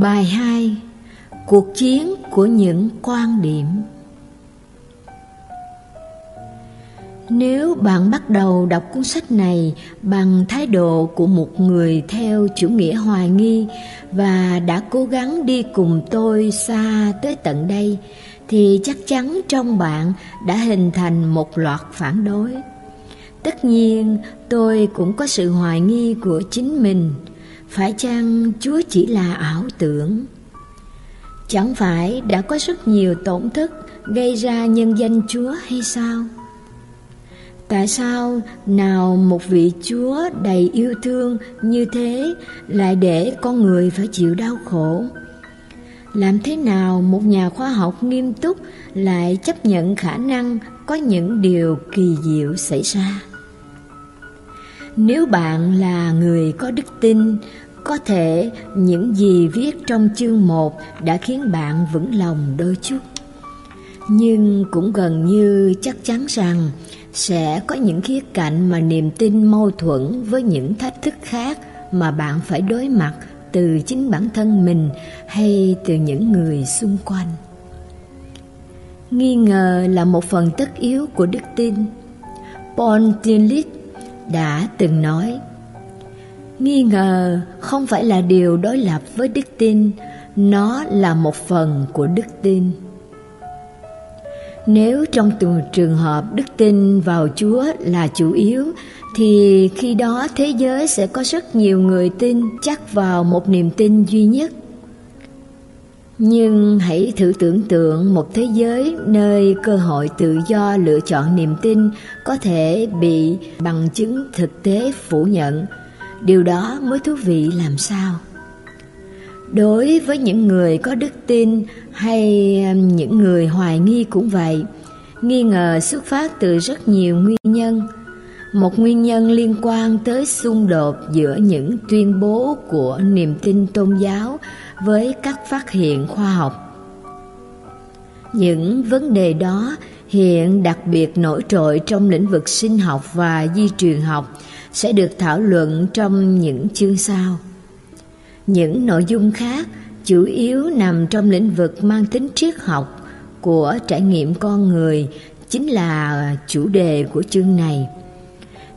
Bài 2 Cuộc chiến của những quan điểm Nếu bạn bắt đầu đọc cuốn sách này bằng thái độ của một người theo chủ nghĩa hoài nghi và đã cố gắng đi cùng tôi xa tới tận đây, thì chắc chắn trong bạn đã hình thành một loạt phản đối. Tất nhiên, tôi cũng có sự hoài nghi của chính mình. Phải chăng Chúa chỉ là ảo tưởng? Chẳng phải đã có rất nhiều tổn thất gây ra nhân danh Chúa hay sao? Tại sao nào một vị Chúa đầy yêu thương như thế lại để con người phải chịu đau khổ? Làm thế nào một nhà khoa học nghiêm túc lại chấp nhận khả năng có những điều kỳ diệu xảy ra? Nếu bạn là người có đức tin, có thể những gì viết trong chương 1 đã khiến bạn vững lòng đôi chút. Nhưng cũng gần như chắc chắn rằng sẽ có những khía cạnh mà niềm tin mâu thuẫn với những thách thức khác mà bạn phải đối mặt từ chính bản thân mình hay từ những người xung quanh. Nghi ngờ là một phần tất yếu của đức tin. Paul Tillich đã từng nói. Nghi ngờ không phải là điều đối lập với đức tin, nó là một phần của đức tin. Nếu trong từng trường hợp đức tin vào chúa là chủ yếu, thì khi đó thế giới sẽ có rất nhiều người tin chắc vào một niềm tin duy nhất nhưng hãy thử tưởng tượng một thế giới nơi cơ hội tự do lựa chọn niềm tin có thể bị bằng chứng thực tế phủ nhận. Điều đó mới thú vị làm sao? Đối với những người có đức tin hay những người hoài nghi cũng vậy, nghi ngờ xuất phát từ rất nhiều nguyên nhân. Một nguyên nhân liên quan tới xung đột giữa những tuyên bố của niềm tin tôn giáo với các phát hiện khoa học những vấn đề đó hiện đặc biệt nổi trội trong lĩnh vực sinh học và di truyền học, sẽ được thảo luận trong những chương sau. Những nội dung khác chủ yếu nằm trong lĩnh vực mang tính triết học của trải nghiệm con người chính là chủ đề của chương này.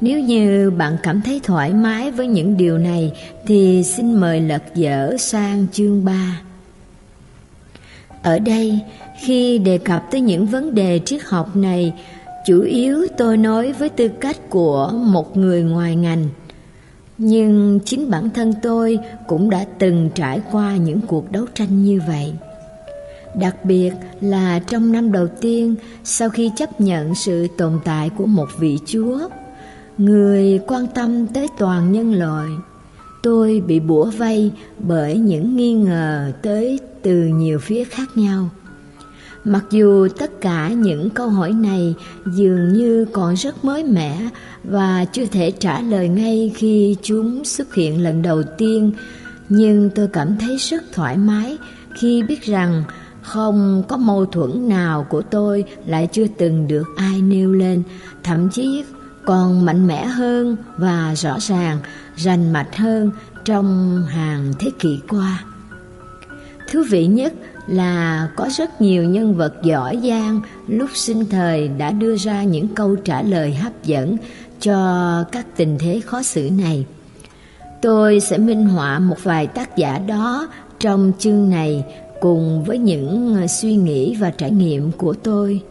Nếu như bạn cảm thấy thoải mái với những điều này thì xin mời lật dở sang chương 3. Ở đây, khi đề cập tới những vấn đề triết học này, chủ yếu tôi nói với tư cách của một người ngoài ngành nhưng chính bản thân tôi cũng đã từng trải qua những cuộc đấu tranh như vậy đặc biệt là trong năm đầu tiên sau khi chấp nhận sự tồn tại của một vị chúa người quan tâm tới toàn nhân loại tôi bị bủa vây bởi những nghi ngờ tới từ nhiều phía khác nhau. Mặc dù tất cả những câu hỏi này dường như còn rất mới mẻ và chưa thể trả lời ngay khi chúng xuất hiện lần đầu tiên, nhưng tôi cảm thấy rất thoải mái khi biết rằng không có mâu thuẫn nào của tôi lại chưa từng được ai nêu lên, thậm chí còn mạnh mẽ hơn và rõ ràng, rành mạch hơn trong hàng thế kỷ qua. Thú vị nhất là có rất nhiều nhân vật giỏi giang lúc sinh thời đã đưa ra những câu trả lời hấp dẫn cho các tình thế khó xử này. Tôi sẽ minh họa một vài tác giả đó trong chương này cùng với những suy nghĩ và trải nghiệm của tôi.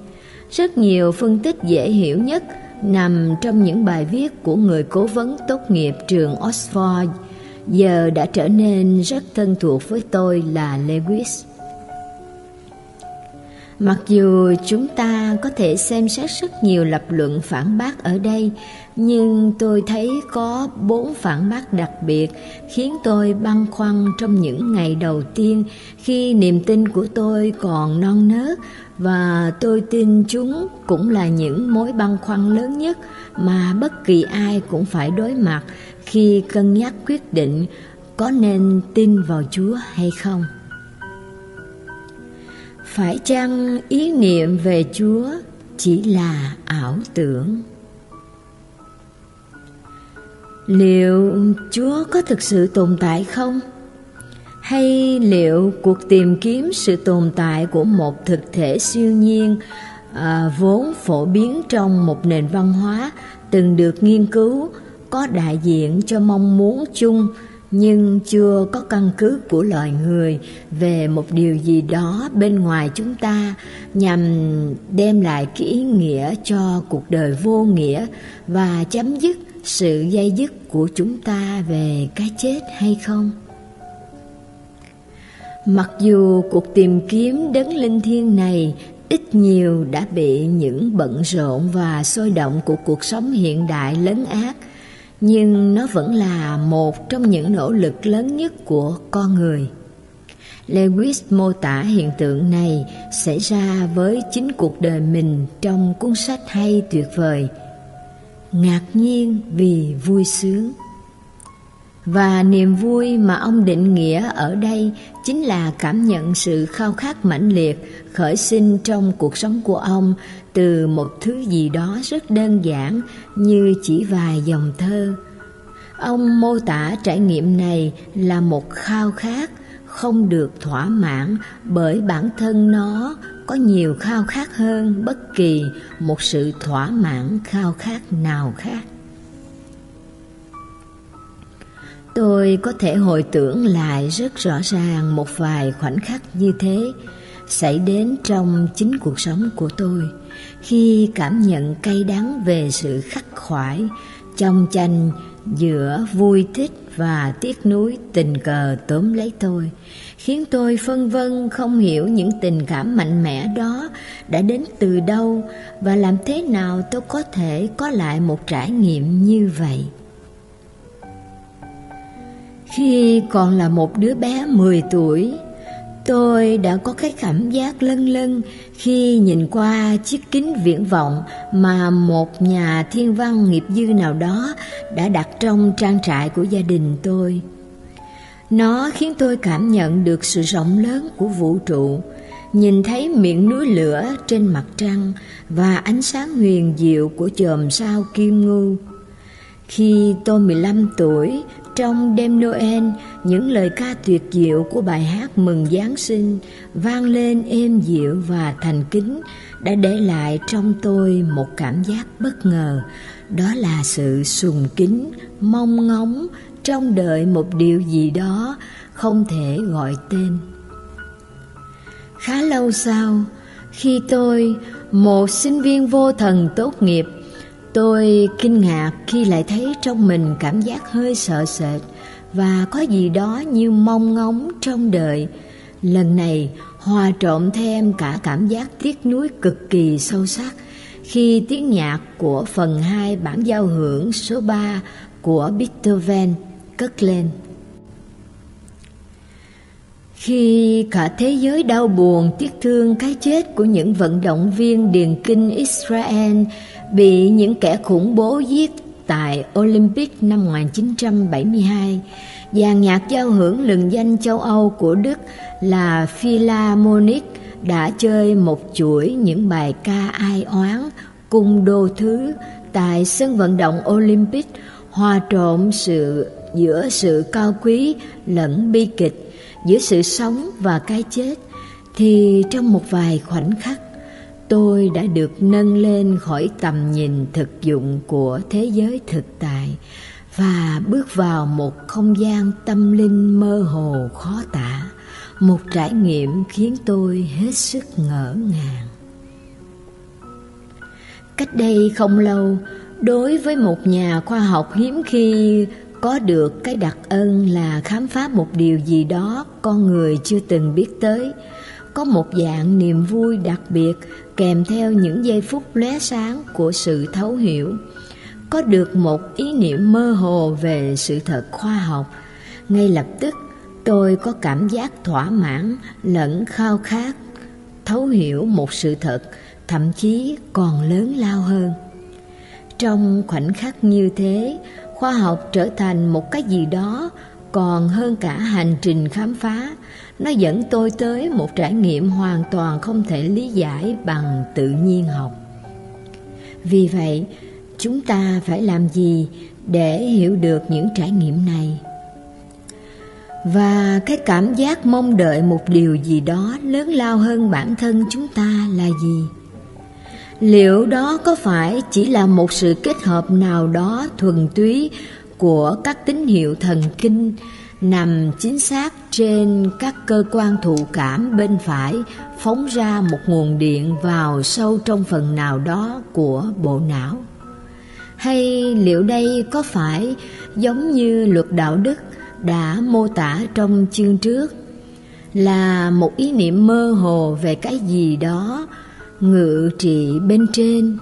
Rất nhiều phân tích dễ hiểu nhất nằm trong những bài viết của người cố vấn tốt nghiệp trường Oxford, giờ đã trở nên rất thân thuộc với tôi là Lewis. Mặc dù chúng ta có thể xem xét rất nhiều lập luận phản bác ở đây, nhưng tôi thấy có bốn phản bác đặc biệt khiến tôi băn khoăn trong những ngày đầu tiên khi niềm tin của tôi còn non nớt và tôi tin chúng cũng là những mối băn khoăn lớn nhất mà bất kỳ ai cũng phải đối mặt khi cân nhắc quyết định có nên tin vào Chúa hay không. Phải chăng ý niệm về Chúa chỉ là ảo tưởng? Liệu Chúa có thực sự tồn tại không? Hay liệu cuộc tìm kiếm sự tồn tại của một thực thể siêu nhiên à, vốn phổ biến trong một nền văn hóa từng được nghiên cứu có đại diện cho mong muốn chung nhưng chưa có căn cứ của loài người về một điều gì đó bên ngoài chúng ta nhằm đem lại cái ý nghĩa cho cuộc đời vô nghĩa và chấm dứt sự dây dứt của chúng ta về cái chết hay không? Mặc dù cuộc tìm kiếm đấng linh thiêng này ít nhiều đã bị những bận rộn và sôi động của cuộc sống hiện đại lấn át, nhưng nó vẫn là một trong những nỗ lực lớn nhất của con người. Lewis mô tả hiện tượng này xảy ra với chính cuộc đời mình trong cuốn sách hay tuyệt vời. Ngạc nhiên vì vui sướng và niềm vui mà ông định nghĩa ở đây chính là cảm nhận sự khao khát mãnh liệt, khởi sinh trong cuộc sống của ông từ một thứ gì đó rất đơn giản như chỉ vài dòng thơ. Ông mô tả trải nghiệm này là một khao khát không được thỏa mãn bởi bản thân nó có nhiều khao khát hơn bất kỳ một sự thỏa mãn khao khát nào khác. Tôi có thể hồi tưởng lại rất rõ ràng một vài khoảnh khắc như thế xảy đến trong chính cuộc sống của tôi. Khi cảm nhận cay đắng về sự khắc khoải, trong tranh giữa vui thích và tiếc nuối tình cờ tóm lấy tôi, khiến tôi phân vân không hiểu những tình cảm mạnh mẽ đó đã đến từ đâu và làm thế nào tôi có thể có lại một trải nghiệm như vậy khi còn là một đứa bé 10 tuổi, tôi đã có cái cảm giác lân lân khi nhìn qua chiếc kính viễn vọng mà một nhà thiên văn nghiệp dư nào đó đã đặt trong trang trại của gia đình tôi. Nó khiến tôi cảm nhận được sự rộng lớn của vũ trụ, nhìn thấy miệng núi lửa trên mặt trăng và ánh sáng huyền diệu của chòm sao kim ngưu. Khi tôi 15 tuổi, trong đêm Noel, những lời ca tuyệt diệu của bài hát mừng Giáng sinh vang lên êm dịu và thành kính đã để lại trong tôi một cảm giác bất ngờ, đó là sự sùng kính, mong ngóng trong đợi một điều gì đó không thể gọi tên. Khá lâu sau, khi tôi, một sinh viên vô thần tốt nghiệp, Tôi kinh ngạc khi lại thấy trong mình cảm giác hơi sợ sệt và có gì đó như mong ngóng trong đời. Lần này, hòa trộn thêm cả cảm giác tiếc nuối cực kỳ sâu sắc khi tiếng nhạc của phần 2 bản giao hưởng số 3 của Beethoven cất lên. Khi cả thế giới đau buồn, tiếc thương cái chết của những vận động viên điền kinh Israel bị những kẻ khủng bố giết tại Olympic năm 1972. Dàn nhạc giao hưởng lừng danh châu Âu của Đức là Philharmonic đã chơi một chuỗi những bài ca ai oán cùng đồ thứ tại sân vận động Olympic hòa trộn sự giữa sự cao quý lẫn bi kịch, giữa sự sống và cái chết thì trong một vài khoảnh khắc tôi đã được nâng lên khỏi tầm nhìn thực dụng của thế giới thực tại và bước vào một không gian tâm linh mơ hồ khó tả, một trải nghiệm khiến tôi hết sức ngỡ ngàng. Cách đây không lâu, đối với một nhà khoa học hiếm khi có được cái đặc ân là khám phá một điều gì đó con người chưa từng biết tới có một dạng niềm vui đặc biệt kèm theo những giây phút lóe sáng của sự thấu hiểu. Có được một ý niệm mơ hồ về sự thật khoa học. Ngay lập tức, tôi có cảm giác thỏa mãn lẫn khao khát thấu hiểu một sự thật, thậm chí còn lớn lao hơn. Trong khoảnh khắc như thế, khoa học trở thành một cái gì đó còn hơn cả hành trình khám phá. Nó dẫn tôi tới một trải nghiệm hoàn toàn không thể lý giải bằng tự nhiên học. Vì vậy, chúng ta phải làm gì để hiểu được những trải nghiệm này? Và cái cảm giác mong đợi một điều gì đó lớn lao hơn bản thân chúng ta là gì? Liệu đó có phải chỉ là một sự kết hợp nào đó thuần túy của các tín hiệu thần kinh nằm chính xác trên các cơ quan thụ cảm bên phải, phóng ra một nguồn điện vào sâu trong phần nào đó của bộ não. Hay liệu đây có phải giống như luật đạo đức đã mô tả trong chương trước? Là một ý niệm mơ hồ về cái gì đó ngự trị bên trên,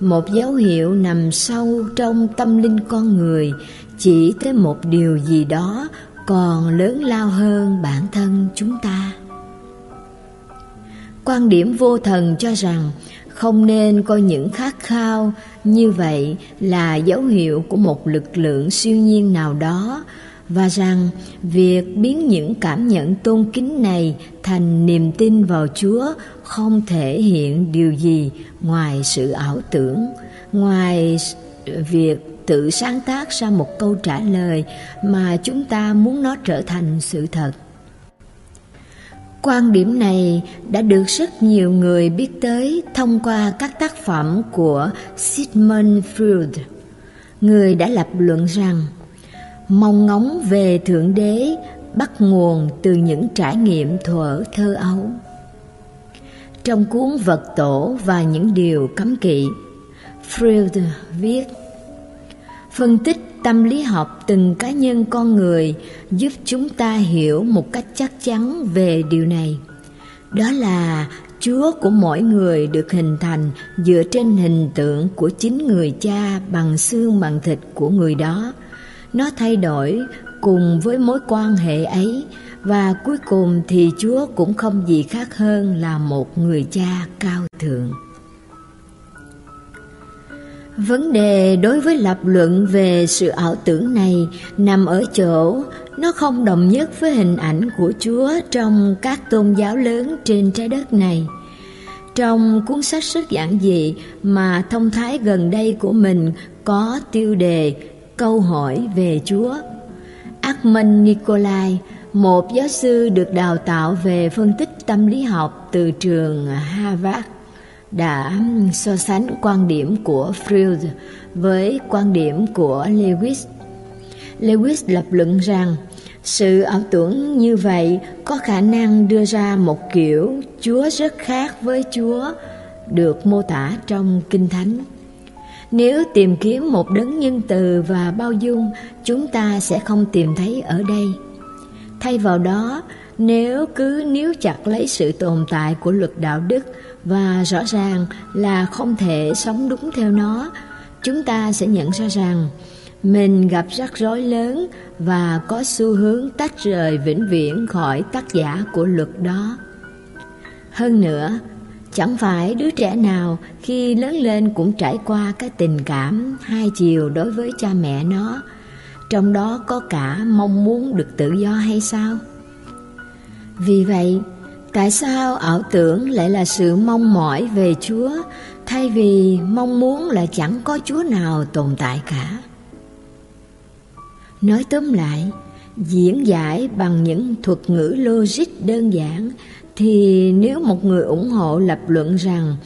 một dấu hiệu nằm sâu trong tâm linh con người chỉ tới một điều gì đó còn lớn lao hơn bản thân chúng ta. Quan điểm vô thần cho rằng không nên coi những khát khao như vậy là dấu hiệu của một lực lượng siêu nhiên nào đó và rằng việc biến những cảm nhận tôn kính này thành niềm tin vào Chúa không thể hiện điều gì ngoài sự ảo tưởng, ngoài việc tự sáng tác ra một câu trả lời mà chúng ta muốn nó trở thành sự thật. Quan điểm này đã được rất nhiều người biết tới thông qua các tác phẩm của Sigmund Freud, người đã lập luận rằng mong ngóng về Thượng Đế bắt nguồn từ những trải nghiệm thuở thơ ấu. Trong cuốn Vật Tổ và những điều cấm kỵ, Freud viết Phân tích tâm lý học từng cá nhân con người, giúp chúng ta hiểu một cách chắc chắn về điều này. Đó là Chúa của mỗi người được hình thành dựa trên hình tượng của chính người cha bằng xương bằng thịt của người đó – nó thay đổi cùng với mối quan hệ ấy, và cuối cùng thì Chúa cũng không gì khác hơn là một người cha cao thượng. Vấn đề đối với lập luận về sự ảo tưởng này nằm ở chỗ nó không đồng nhất với hình ảnh của Chúa trong các tôn giáo lớn trên trái đất này. Trong cuốn sách rất giản dị mà thông thái gần đây của mình có tiêu đề câu hỏi về Chúa. Armand Nikolai, một giáo sư được đào tạo về phân tích tâm lý học từ trường Harvard, đã so sánh quan điểm của Freud với quan điểm của Lewis. Lewis lập luận rằng sự ảo tưởng như vậy có khả năng đưa ra một kiểu Chúa rất khác với Chúa được mô tả trong Kinh Thánh. Nếu tìm kiếm một đấng nhân từ và bao dung, chúng ta sẽ không tìm thấy ở đây. Thay vào đó, nếu cứ níu chặt lấy sự tồn tại của luật đạo đức và rõ ràng là không thể sống đúng theo nó, chúng ta sẽ nhận ra rằng mình gặp rắc rối lớn và có xu hướng tách rời vĩnh viễn khỏi tác giả của luật đó. Hơn nữa, Chẳng phải đứa trẻ nào khi lớn lên cũng trải qua cái tình cảm hai chiều đối với cha mẹ nó, trong đó có cả mong muốn được tự do hay sao? Vì vậy, tại sao ảo tưởng lại là sự mong mỏi về Chúa thay vì mong muốn là chẳng có Chúa nào tồn tại cả? Nói tóm lại, diễn giải bằng những thuật ngữ logic đơn giản thì nếu một người ủng hộ lập luận rằng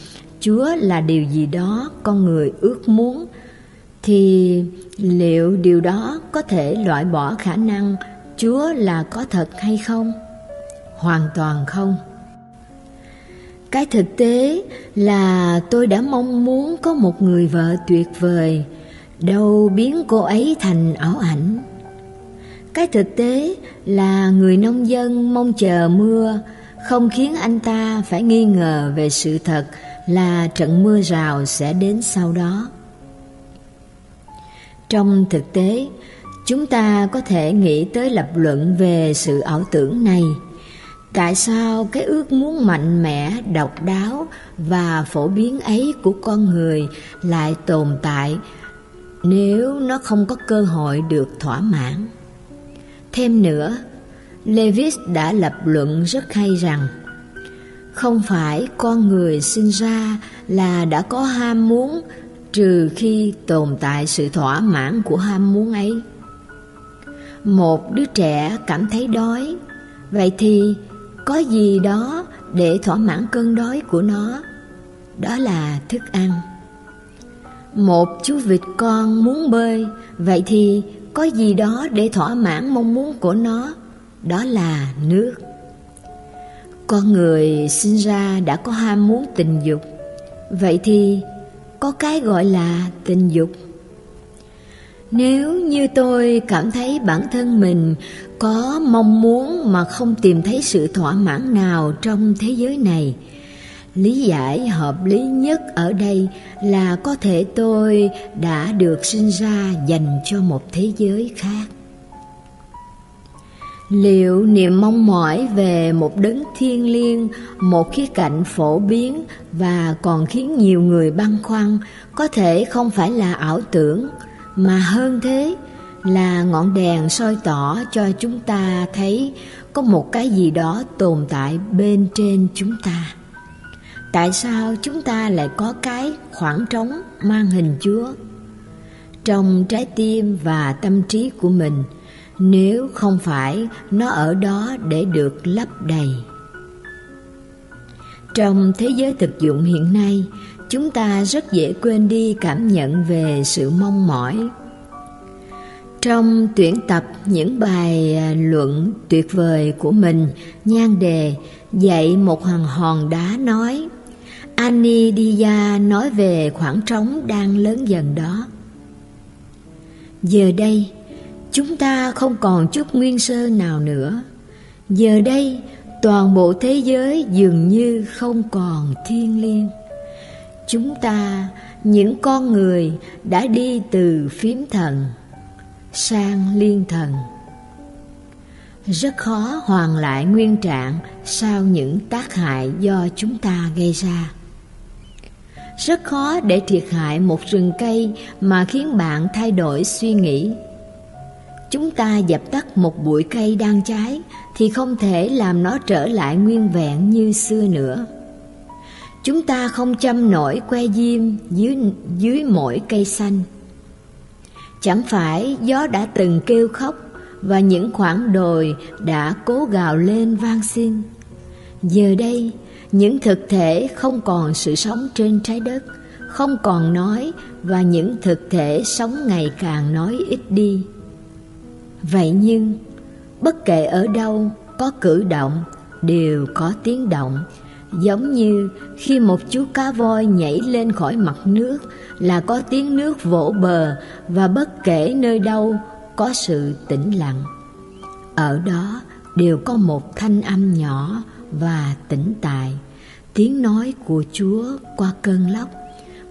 Chúa là điều gì đó con người ước muốn thì liệu điều đó có thể loại bỏ khả năng Chúa là có thật hay không? Hoàn toàn không. Cái thực tế là tôi đã mong muốn có một người vợ tuyệt vời, đâu biến cô ấy thành ảo ảnh. Cái thực tế là người nông dân mong chờ mưa, không khiến anh ta phải nghi ngờ về sự thật là trận mưa rào sẽ đến sau đó. Trong thực tế, chúng ta có thể nghĩ tới lập luận về sự ảo tưởng này. Tại sao cái ước muốn mạnh mẽ, độc đáo và phổ biến ấy của con người lại tồn tại nếu nó không có cơ hội được thỏa mãn? Thêm nữa, Levis đã lập luận rất hay rằng không phải con người sinh ra là đã có ham muốn trừ khi tồn tại sự thỏa mãn của ham muốn ấy. một đứa trẻ cảm thấy đói vậy thì có gì đó để thỏa mãn cơn đói của nó, đó là thức ăn. Một chú vịt con muốn bơi, vậy thì có gì đó để thỏa mãn mong muốn của nó, đó là nước. Con người sinh ra đã có ham muốn tình dục, vậy thì có cái gọi là tình dục nếu như tôi cảm thấy bản thân mình có mong muốn mà không tìm thấy sự thỏa mãn nào trong thế giới này, lý giải hợp lý nhất ở đây là có thể tôi đã được sinh ra dành cho một thế giới khác. Liệu niềm mong mỏi về một đấng thiên liêng, một khía cạnh phổ biến và còn khiến nhiều người băn khoăn có thể không phải là ảo tưởng mà hơn thế là ngọn đèn soi tỏ cho chúng ta thấy có một cái gì đó tồn tại bên trên chúng ta. Tại sao chúng ta lại có cái khoảng trống mang hình chúa? Trong trái tim và tâm trí của mình, nếu không phải nó ở đó để được lấp đầy. Trong thế giới thực dụng hiện nay chúng ta rất dễ quên đi cảm nhận về sự mong mỏi. Trong tuyển tập, những bài à, luận tuyệt vời của mình, nhan đề dạy một hòn hòn đá nói Anidia nói về khoảng trống đang lớn dần đó. Giờ đây, chúng ta không còn chút nguyên sơ nào nữa. Giờ đây, toàn bộ thế giới dường như không còn thiêng liêng chúng ta, những con người đã đi từ phím thần sang liên thần. Rất khó hoàn lại nguyên trạng sau những tác hại do chúng ta gây ra. Rất khó để thiệt hại một rừng cây mà khiến bạn thay đổi suy nghĩ. Chúng ta dập tắt một bụi cây đang cháy thì không thể làm nó trở lại nguyên vẹn như xưa nữa chúng ta không chăm nổi que diêm dưới dưới mỗi cây xanh. Chẳng phải gió đã từng kêu khóc và những khoảng đồi đã cố gào lên vang xin. Giờ đây, những thực thể không còn sự sống trên trái đất, không còn nói và những thực thể sống ngày càng nói ít đi. Vậy nhưng, bất kể ở đâu có cử động, đều có tiếng động giống như khi một chú cá voi nhảy lên khỏi mặt nước là có tiếng nước vỗ bờ và bất kể nơi đâu có sự tĩnh lặng. Ở đó đều có một thanh âm nhỏ và tĩnh tại tiếng nói của chúa qua cơn lốc,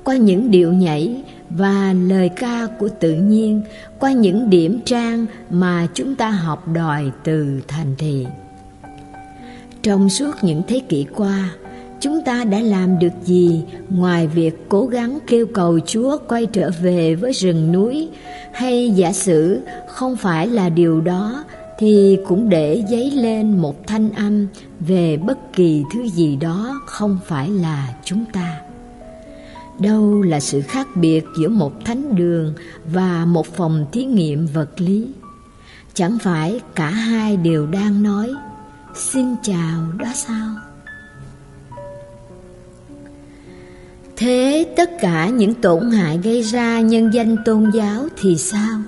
qua những điệu nhảy và lời ca của tự nhiên, qua những điểm trang mà chúng ta học đòi từ thành thị trong suốt những thế kỷ qua, chúng ta đã làm được gì ngoài việc cố gắng kêu cầu chúa quay trở về với rừng núi? Hay giả sử không phải là điều đó, thì cũng để dấy lên một thanh âm về bất kỳ thứ gì đó không phải là chúng ta. Đâu là sự khác biệt giữa một thánh đường và một phòng thí nghiệm vật lý? Chẳng phải cả hai đều đang nói xin chào đó sao? Thế tất cả những tổn hại gây ra nhân danh tôn giáo thì sao?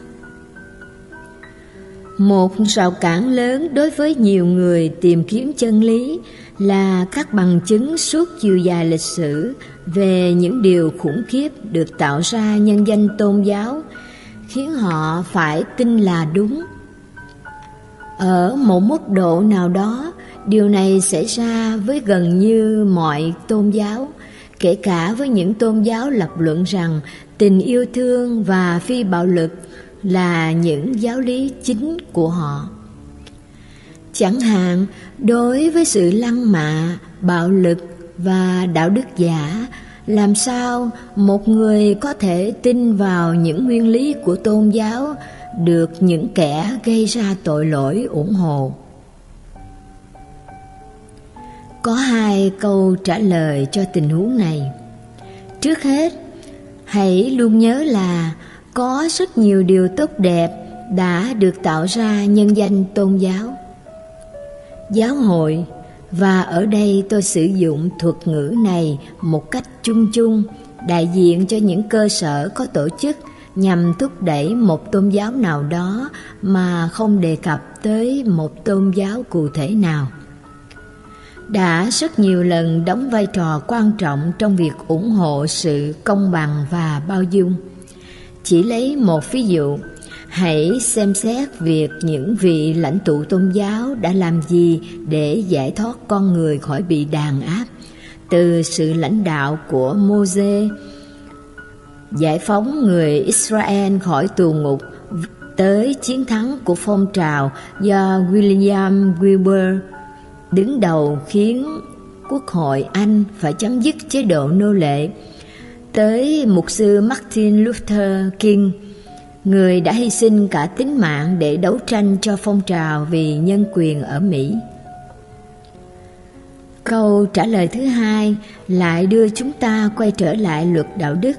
Một rào cản lớn đối với nhiều người tìm kiếm chân lý là các bằng chứng suốt chiều dài lịch sử về những điều khủng khiếp được tạo ra nhân danh tôn giáo, khiến họ phải tin là đúng ở một mức độ nào đó, điều này xảy ra với gần như mọi tôn giáo, kể cả với những tôn giáo lập luận rằng tình yêu thương và phi bạo lực là những giáo lý chính của họ. Chẳng hạn, đối với sự lăng mạ, bạo lực và đạo đức giả, làm sao một người có thể tin vào những nguyên lý của tôn giáo được những kẻ gây ra tội lỗi ủng hộ có hai câu trả lời cho tình huống này trước hết, hãy luôn nhớ là có rất nhiều điều tốt đẹp đã được tạo ra nhân danh tôn giáo. Giáo hội, và ở đây tôi sử dụng thuật ngữ này một cách chung chung, đại diện cho những cơ sở có tổ chức nhằm thúc đẩy một tôn giáo nào đó mà không đề cập tới một tôn giáo cụ thể nào. Đã rất nhiều lần đóng vai trò quan trọng trong việc ủng hộ sự công bằng và bao dung. Chỉ lấy một ví dụ, hãy xem xét việc những vị lãnh tụ tôn giáo đã làm gì để giải thoát con người khỏi bị đàn áp từ sự lãnh đạo của Moses giải phóng người Israel khỏi tù ngục tới chiến thắng của phong trào do William Wilbur đứng đầu khiến Quốc hội Anh phải chấm dứt chế độ nô lệ tới mục sư Martin Luther King, người đã hy sinh cả tính mạng để đấu tranh cho phong trào vì nhân quyền ở Mỹ. Câu trả lời thứ hai lại đưa chúng ta quay trở lại luật đạo đức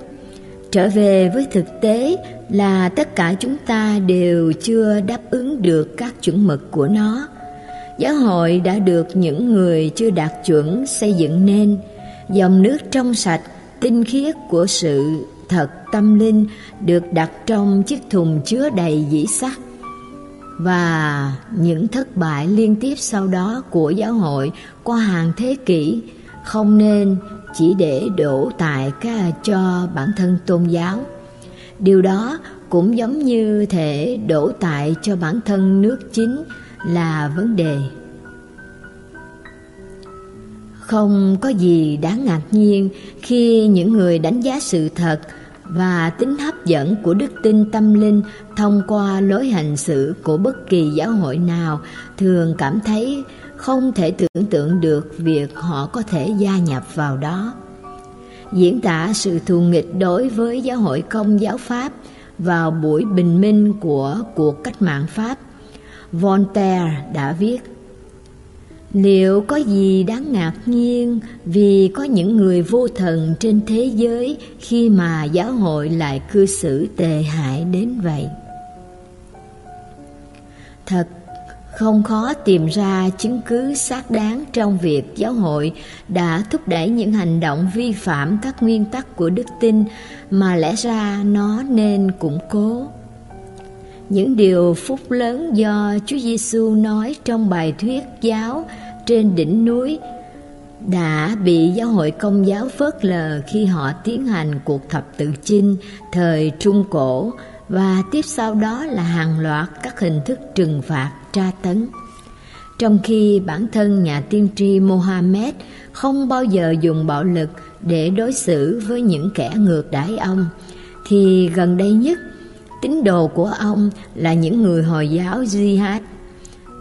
trở về với thực tế là tất cả chúng ta đều chưa đáp ứng được các chuẩn mực của nó. Giáo hội đã được những người chưa đạt chuẩn xây dựng nên. Dòng nước trong sạch, tinh khiết của sự thật tâm linh được đặt trong chiếc thùng chứa đầy dĩ sắt và những thất bại liên tiếp sau đó của giáo hội qua hàng thế kỷ không nên chỉ để đổ tại ca cho bản thân tôn giáo. Điều đó cũng giống như thể đổ tại cho bản thân nước chính là vấn đề. Không có gì đáng ngạc nhiên khi những người đánh giá sự thật và tính hấp dẫn của đức tin tâm linh thông qua lối hành xử của bất kỳ giáo hội nào thường cảm thấy không thể tưởng tượng được việc họ có thể gia nhập vào đó. Diễn tả sự thù nghịch đối với giáo hội công giáo Pháp vào buổi bình minh của cuộc cách mạng Pháp, Voltaire đã viết Liệu có gì đáng ngạc nhiên vì có những người vô thần trên thế giới khi mà giáo hội lại cư xử tệ hại đến vậy? Thật không khó tìm ra chứng cứ xác đáng trong việc giáo hội đã thúc đẩy những hành động vi phạm các nguyên tắc của đức tin mà lẽ ra nó nên củng cố. Những điều phúc lớn do Chúa Giêsu nói trong bài thuyết giáo trên đỉnh núi đã bị giáo hội công giáo phớt lờ khi họ tiến hành cuộc thập tự chinh thời Trung Cổ và tiếp sau đó là hàng loạt các hình thức trừng phạt tra tấn. Trong khi bản thân nhà tiên tri Mohammed không bao giờ dùng bạo lực để đối xử với những kẻ ngược đãi ông, thì gần đây nhất, tín đồ của ông là những người Hồi giáo Jihad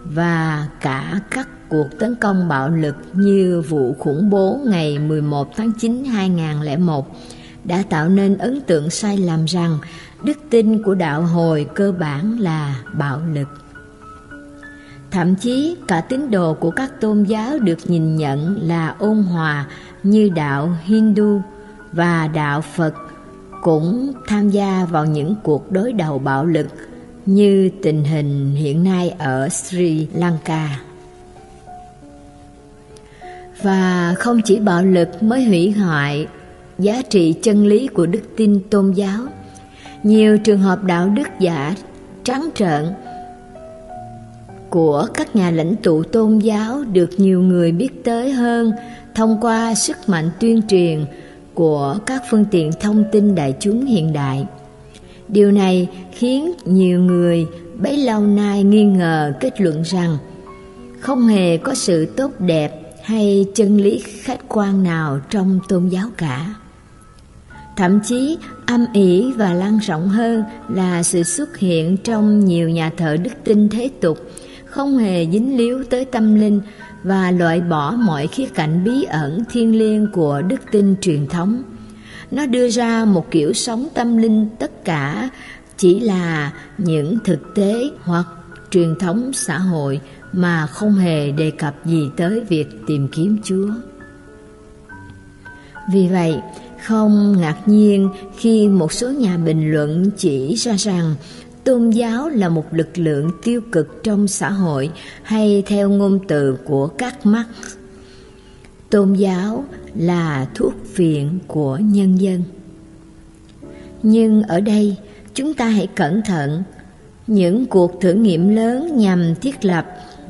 và cả các cuộc tấn công bạo lực như vụ khủng bố ngày 11 tháng 9 2001 đã tạo nên ấn tượng sai lầm rằng đức tin của đạo hồi cơ bản là bạo lực. Thậm chí cả tín đồ của các tôn giáo được nhìn nhận là ôn hòa như đạo Hindu và đạo Phật cũng tham gia vào những cuộc đối đầu bạo lực như tình hình hiện nay ở Sri Lanka. Và không chỉ bạo lực mới hủy hoại giá trị chân lý của đức tin tôn giáo, nhiều trường hợp đạo đức giả trắng trợn của các nhà lãnh tụ tôn giáo được nhiều người biết tới hơn thông qua sức mạnh tuyên truyền của các phương tiện thông tin đại chúng hiện đại. Điều này khiến nhiều người bấy lâu nay nghi ngờ kết luận rằng không hề có sự tốt đẹp hay chân lý khách quan nào trong tôn giáo cả. Thậm chí, âm ỉ và lan rộng hơn là sự xuất hiện trong nhiều nhà thờ đức tin thế tục không hề dính líu tới tâm linh và loại bỏ mọi khía cạnh bí ẩn thiêng liêng của đức tin truyền thống. Nó đưa ra một kiểu sống tâm linh tất cả chỉ là những thực tế hoặc truyền thống xã hội mà không hề đề cập gì tới việc tìm kiếm Chúa. Vì vậy, không ngạc nhiên khi một số nhà bình luận chỉ ra rằng tôn giáo là một lực lượng tiêu cực trong xã hội hay theo ngôn từ của các Marx. Tôn giáo là thuốc viện của nhân dân. Nhưng ở đây, chúng ta hãy cẩn thận. Những cuộc thử nghiệm lớn nhằm thiết lập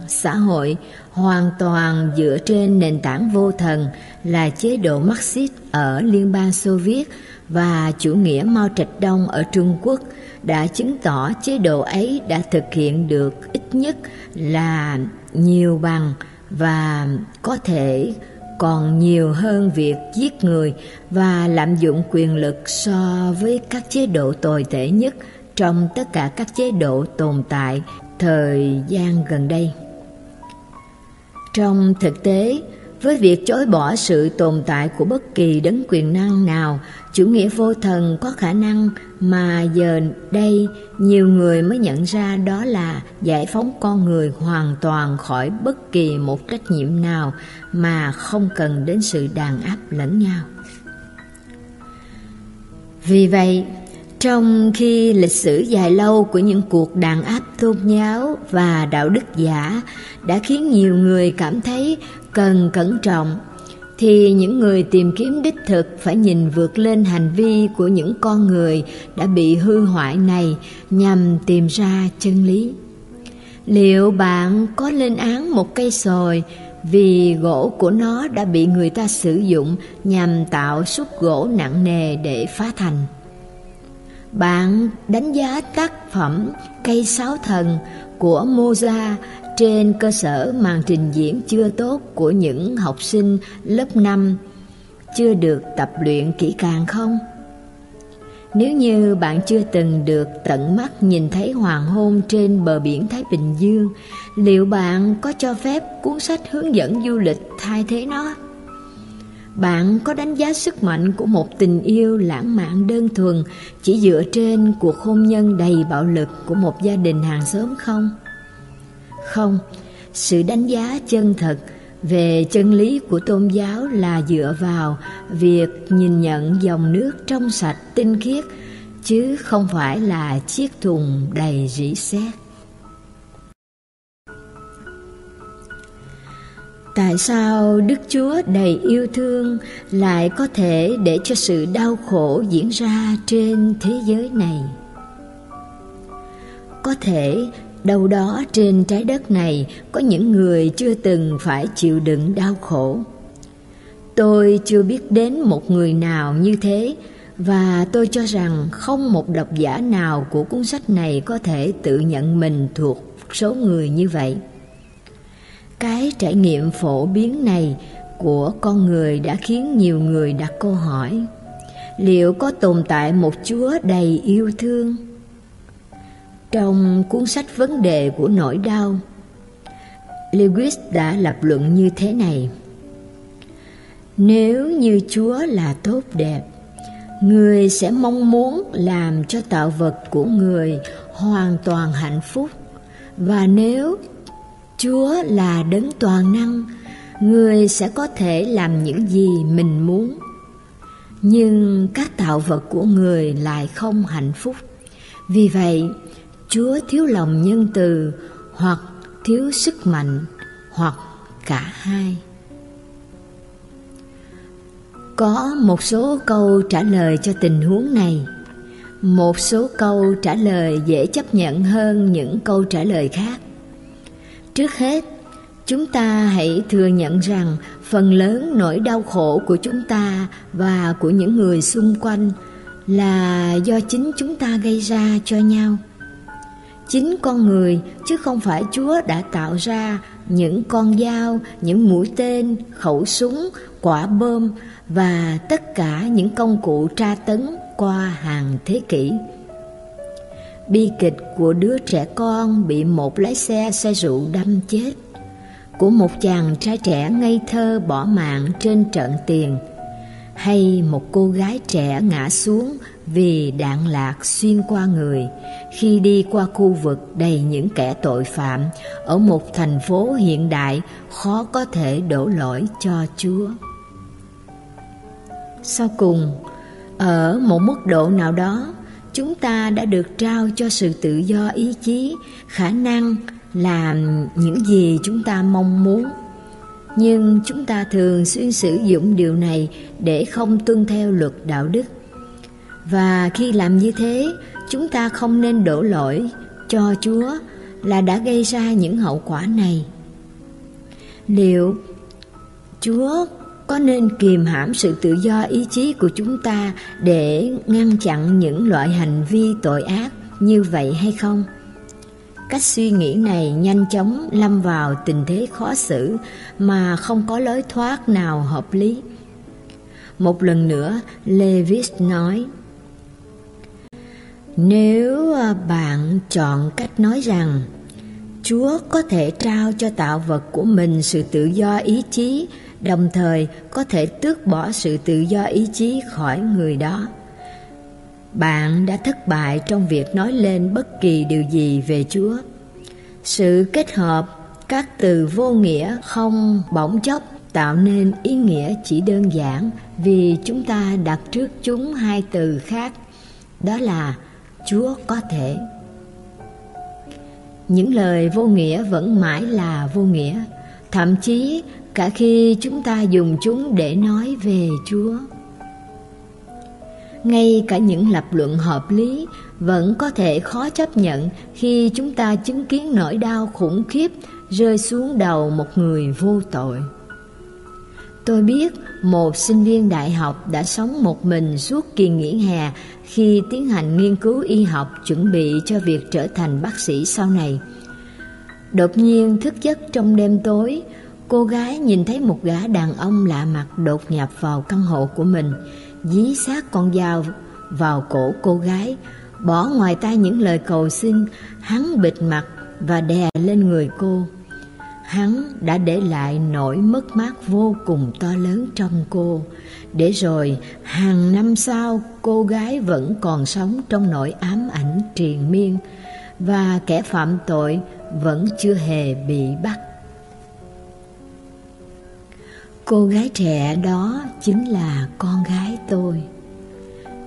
xã hội hoàn toàn dựa trên nền tảng vô thần là chế độ Marxist ở Liên bang Xô Viết và chủ nghĩa Mao Trạch Đông ở Trung Quốc đã chứng tỏ chế độ ấy đã thực hiện được ít nhất là nhiều bằng và có thể còn nhiều hơn việc giết người và lạm dụng quyền lực so với các chế độ tồi tệ nhất trong tất cả các chế độ tồn tại thời gian gần đây. Trong thực tế, với việc chối bỏ sự tồn tại của bất kỳ đấng quyền năng nào, chủ nghĩa vô thần có khả năng mà giờ đây nhiều người mới nhận ra đó là giải phóng con người hoàn toàn khỏi bất kỳ một trách nhiệm nào mà không cần đến sự đàn áp lẫn nhau. Vì vậy, trong khi lịch sử dài lâu của những cuộc đàn áp tôn giáo và đạo đức giả đã khiến nhiều người cảm thấy cần cẩn trọng, thì những người tìm kiếm đích thực phải nhìn vượt lên hành vi của những con người đã bị hư hoại này nhằm tìm ra chân lý. Liệu bạn có lên án một cây sồi vì gỗ của nó đã bị người ta sử dụng nhằm tạo xúc gỗ nặng nề để phá thành? Bạn đánh giá tác phẩm Cây Sáo Thần của Moza? Trên cơ sở màn trình diễn chưa tốt của những học sinh lớp 5 chưa được tập luyện kỹ càng không? Nếu như bạn chưa từng được tận mắt nhìn thấy hoàng hôn trên bờ biển Thái Bình Dương, liệu bạn có cho phép cuốn sách hướng dẫn du lịch thay thế nó? Bạn có đánh giá sức mạnh của một tình yêu lãng mạn đơn thuần chỉ dựa trên cuộc hôn nhân đầy bạo lực của một gia đình hàng xóm không? Không, sự đánh giá chân thật về chân lý của tôn giáo là dựa vào việc nhìn nhận dòng nước trong sạch tinh khiết chứ không phải là chiếc thùng đầy rỉ sét. Tại sao Đức Chúa đầy yêu thương lại có thể để cho sự đau khổ diễn ra trên thế giới này? Có thể đâu đó trên trái đất này có những người chưa từng phải chịu đựng đau khổ. Tôi chưa biết đến một người nào như thế, và tôi cho rằng không một độc giả nào của cuốn sách này có thể tự nhận mình thuộc số người như vậy. Cái trải nghiệm phổ biến này của con người đã khiến nhiều người đặt câu hỏi, liệu có tồn tại một Chúa đầy yêu thương? Trong cuốn sách Vấn đề của nỗi đau, Lewis đã lập luận như thế này. Nếu như Chúa là tốt đẹp, người sẽ mong muốn làm cho tạo vật của người hoàn toàn hạnh phúc. Và nếu Chúa là đấng toàn năng, người sẽ có thể làm những gì mình muốn. Nhưng các tạo vật của người lại không hạnh phúc. Vì vậy, Chúa thiếu lòng nhân từ hoặc thiếu sức mạnh hoặc cả hai. Có một số câu trả lời cho tình huống này. Một số câu trả lời dễ chấp nhận hơn những câu trả lời khác. Trước hết, chúng ta hãy thừa nhận rằng phần lớn nỗi đau khổ của chúng ta và của những người xung quanh là do chính chúng ta gây ra cho nhau. Chính con người chứ không phải Chúa đã tạo ra những con dao, những mũi tên, khẩu súng, quả bom và tất cả những công cụ tra tấn qua hàng thế kỷ. Bi kịch của đứa trẻ con bị một lái xe xe rượu đâm chết Của một chàng trai trẻ ngây thơ bỏ mạng trên trận tiền hay một cô gái trẻ ngã xuống vì đạn lạc xuyên qua người Khi đi qua khu vực đầy những kẻ tội phạm Ở một thành phố hiện đại khó có thể đổ lỗi cho Chúa Sau cùng, ở một mức độ nào đó chúng ta đã được trao cho sự tự do ý chí, khả năng làm những gì chúng ta mong muốn. Nhưng chúng ta thường xuyên sử dụng điều này để không tuân theo luật đạo đức. Và khi làm như thế, chúng ta không nên đổ lỗi cho Chúa là đã gây ra những hậu quả này. Liệu Chúa có nên kiềm hãm sự tự do ý chí của chúng ta để ngăn chặn những loại hành vi tội ác như vậy hay không? Cách suy nghĩ này nhanh chóng lâm vào tình thế khó xử mà không có lối thoát nào hợp lý. Một lần nữa, Levis nói, Nếu à, bạn chọn cách nói rằng Chúa có thể trao cho tạo vật của mình sự tự do ý chí đồng thời có thể tước bỏ sự tự do ý chí khỏi người đó bạn đã thất bại trong việc nói lên bất kỳ điều gì về chúa sự kết hợp các từ vô nghĩa không bỗng chốc tạo nên ý nghĩa chỉ đơn giản vì chúng ta đặt trước chúng hai từ khác, đó là chúa có thể những lời vô nghĩa vẫn mãi là vô nghĩa, thậm chí cả khi chúng ta dùng chúng để nói về Chúa. Ngay cả những lập luận hợp lý vẫn có thể khó chấp nhận khi chúng ta chứng kiến nỗi đau khủng khiếp rơi xuống đầu một người vô tội. Tôi biết một sinh viên đại học đã sống một mình suốt kỳ nghỉ hè khi tiến hành nghiên cứu y học chuẩn bị cho việc trở thành bác sĩ sau này. Đột nhiên thức giấc trong đêm tối, Cô gái nhìn thấy một gã đàn ông lạ mặt đột nhập vào căn hộ của mình, dí sát con dao vào cổ cô gái, bỏ ngoài tay những lời cầu xin, hắn bịt mặt và đè lên người cô. Hắn đã để lại nỗi mất mát vô cùng to lớn trong cô, để rồi hàng năm sau cô gái vẫn còn sống trong nỗi ám ảnh triền miên và kẻ phạm tội vẫn chưa hề bị bắt. Cô gái trẻ đó chính là con gái tôi.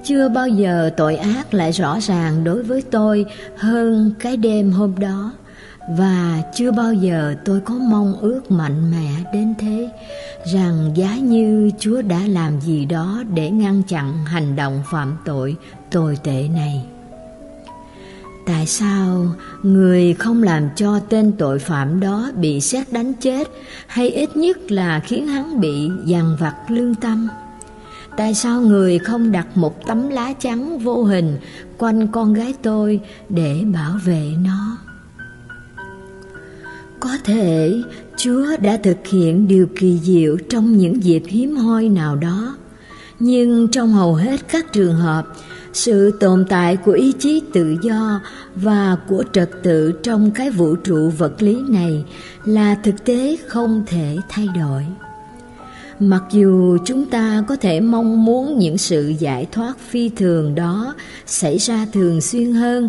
Chưa bao giờ tội ác lại rõ ràng đối với tôi hơn cái đêm hôm đó, và chưa bao giờ tôi có mong ước mạnh mẽ đến thế rằng giá như Chúa đã làm gì đó để ngăn chặn hành động phạm tội tồi tệ này. Tại sao người không làm cho tên tội phạm đó bị xét đánh chết hay ít nhất là khiến hắn bị dằn vặt lương tâm? Tại sao người không đặt một tấm lá trắng vô hình quanh con gái tôi để bảo vệ nó? Có thể Chúa đã thực hiện điều kỳ diệu trong những dịp hiếm hoi nào đó, nhưng trong hầu hết các trường hợp, sự tồn tại của ý chí tự do và của trật tự trong cái vũ trụ vật lý này là thực tế không thể thay đổi. Mặc dù chúng ta có thể mong muốn những sự giải thoát phi thường đó xảy ra thường xuyên hơn,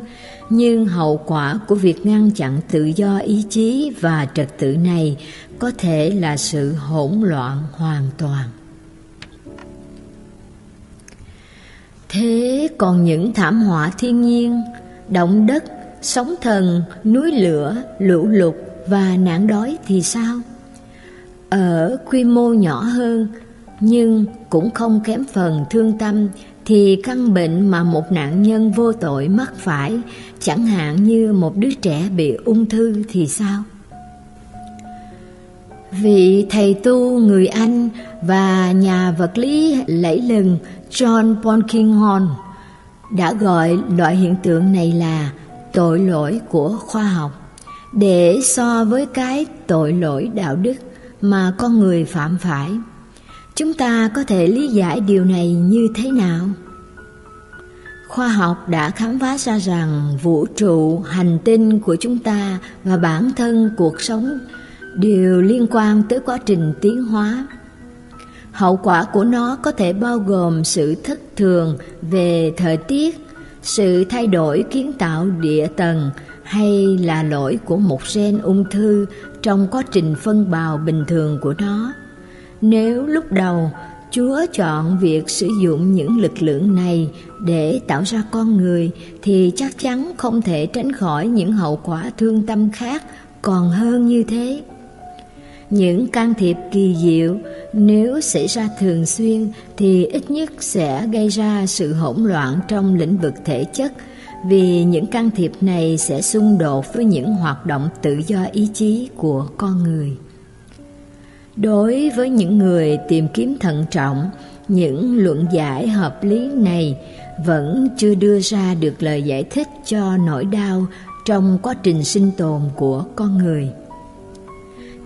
nhưng hậu quả của việc ngăn chặn tự do ý chí và trật tự này có thể là sự hỗn loạn hoàn toàn. Thế còn những thảm họa thiên nhiên, động đất, sóng thần, núi lửa, lũ lụt và nạn đói thì sao? Ở quy mô nhỏ hơn, nhưng cũng không kém phần thương tâm thì căn bệnh mà một nạn nhân vô tội mắc phải, chẳng hạn như một đứa trẻ bị ung thư thì sao? Vị thầy tu người Anh và nhà vật lý lẫy lừng John Polkinghorne đã gọi loại hiện tượng này là tội lỗi của khoa học để so với cái tội lỗi đạo đức mà con người phạm phải. Chúng ta có thể lý giải điều này như thế nào? Khoa học đã khám phá ra rằng vũ trụ, hành tinh của chúng ta và bản thân cuộc sống đều liên quan tới quá trình tiến hóa hậu quả của nó có thể bao gồm sự thất thường về thời tiết, sự thay đổi kiến tạo địa tầng, hay là lỗi của một gen ung thư trong quá trình phân bào bình thường của nó nếu lúc đầu Chúa chọn việc sử dụng những lực lượng này để tạo ra con người, thì chắc chắn không thể tránh khỏi những hậu quả thương tâm khác còn hơn như thế. Những can thiệp kỳ diệu nếu xảy ra thường xuyên thì ít nhất sẽ gây ra sự hỗn loạn trong lĩnh vực thể chất vì những can thiệp này sẽ xung đột với những hoạt động tự do ý chí của con người. Đối với những người tìm kiếm thận trọng, những luận giải hợp lý này vẫn chưa đưa ra được lời giải thích cho nỗi đau trong quá trình sinh tồn của con người.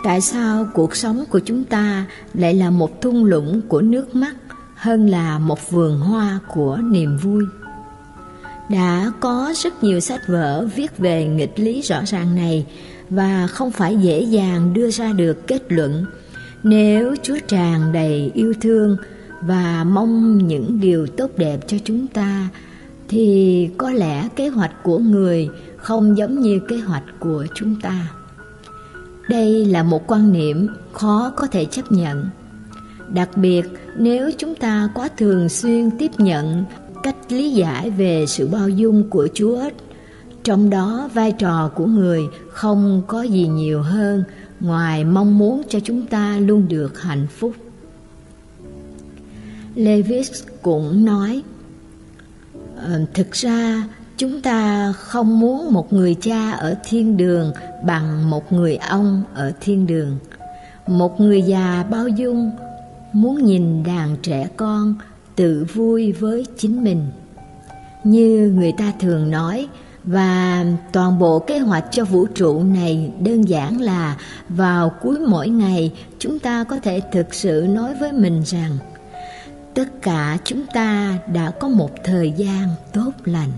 Tại sao cuộc sống của chúng ta lại là một thung lũng của nước mắt hơn là một vườn hoa của niềm vui? Đã có rất nhiều sách vở viết về nghịch lý rõ ràng này và không phải dễ dàng đưa ra được kết luận nếu Chúa tràn đầy yêu thương và mong những điều tốt đẹp cho chúng ta, thì có lẽ kế hoạch của người không giống như kế hoạch của chúng ta. Đây là một quan niệm khó có thể chấp nhận. Đặc biệt nếu chúng ta quá thường xuyên tiếp nhận cách lý giải về sự bao dung của Chúa, trong đó vai trò của người không có gì nhiều hơn ngoài mong muốn cho chúng ta luôn được hạnh phúc. Levis cũng nói, ờ, thực ra chúng ta không muốn một người cha ở thiên đường bằng một người ông ở thiên đường. Một người già bao dung muốn nhìn đàn trẻ con tự vui với chính mình. Như người ta thường nói, và toàn bộ kế hoạch cho vũ trụ này đơn giản là vào cuối mỗi ngày chúng ta có thể thực sự nói với mình rằng tất cả chúng ta đã có một thời gian tốt lành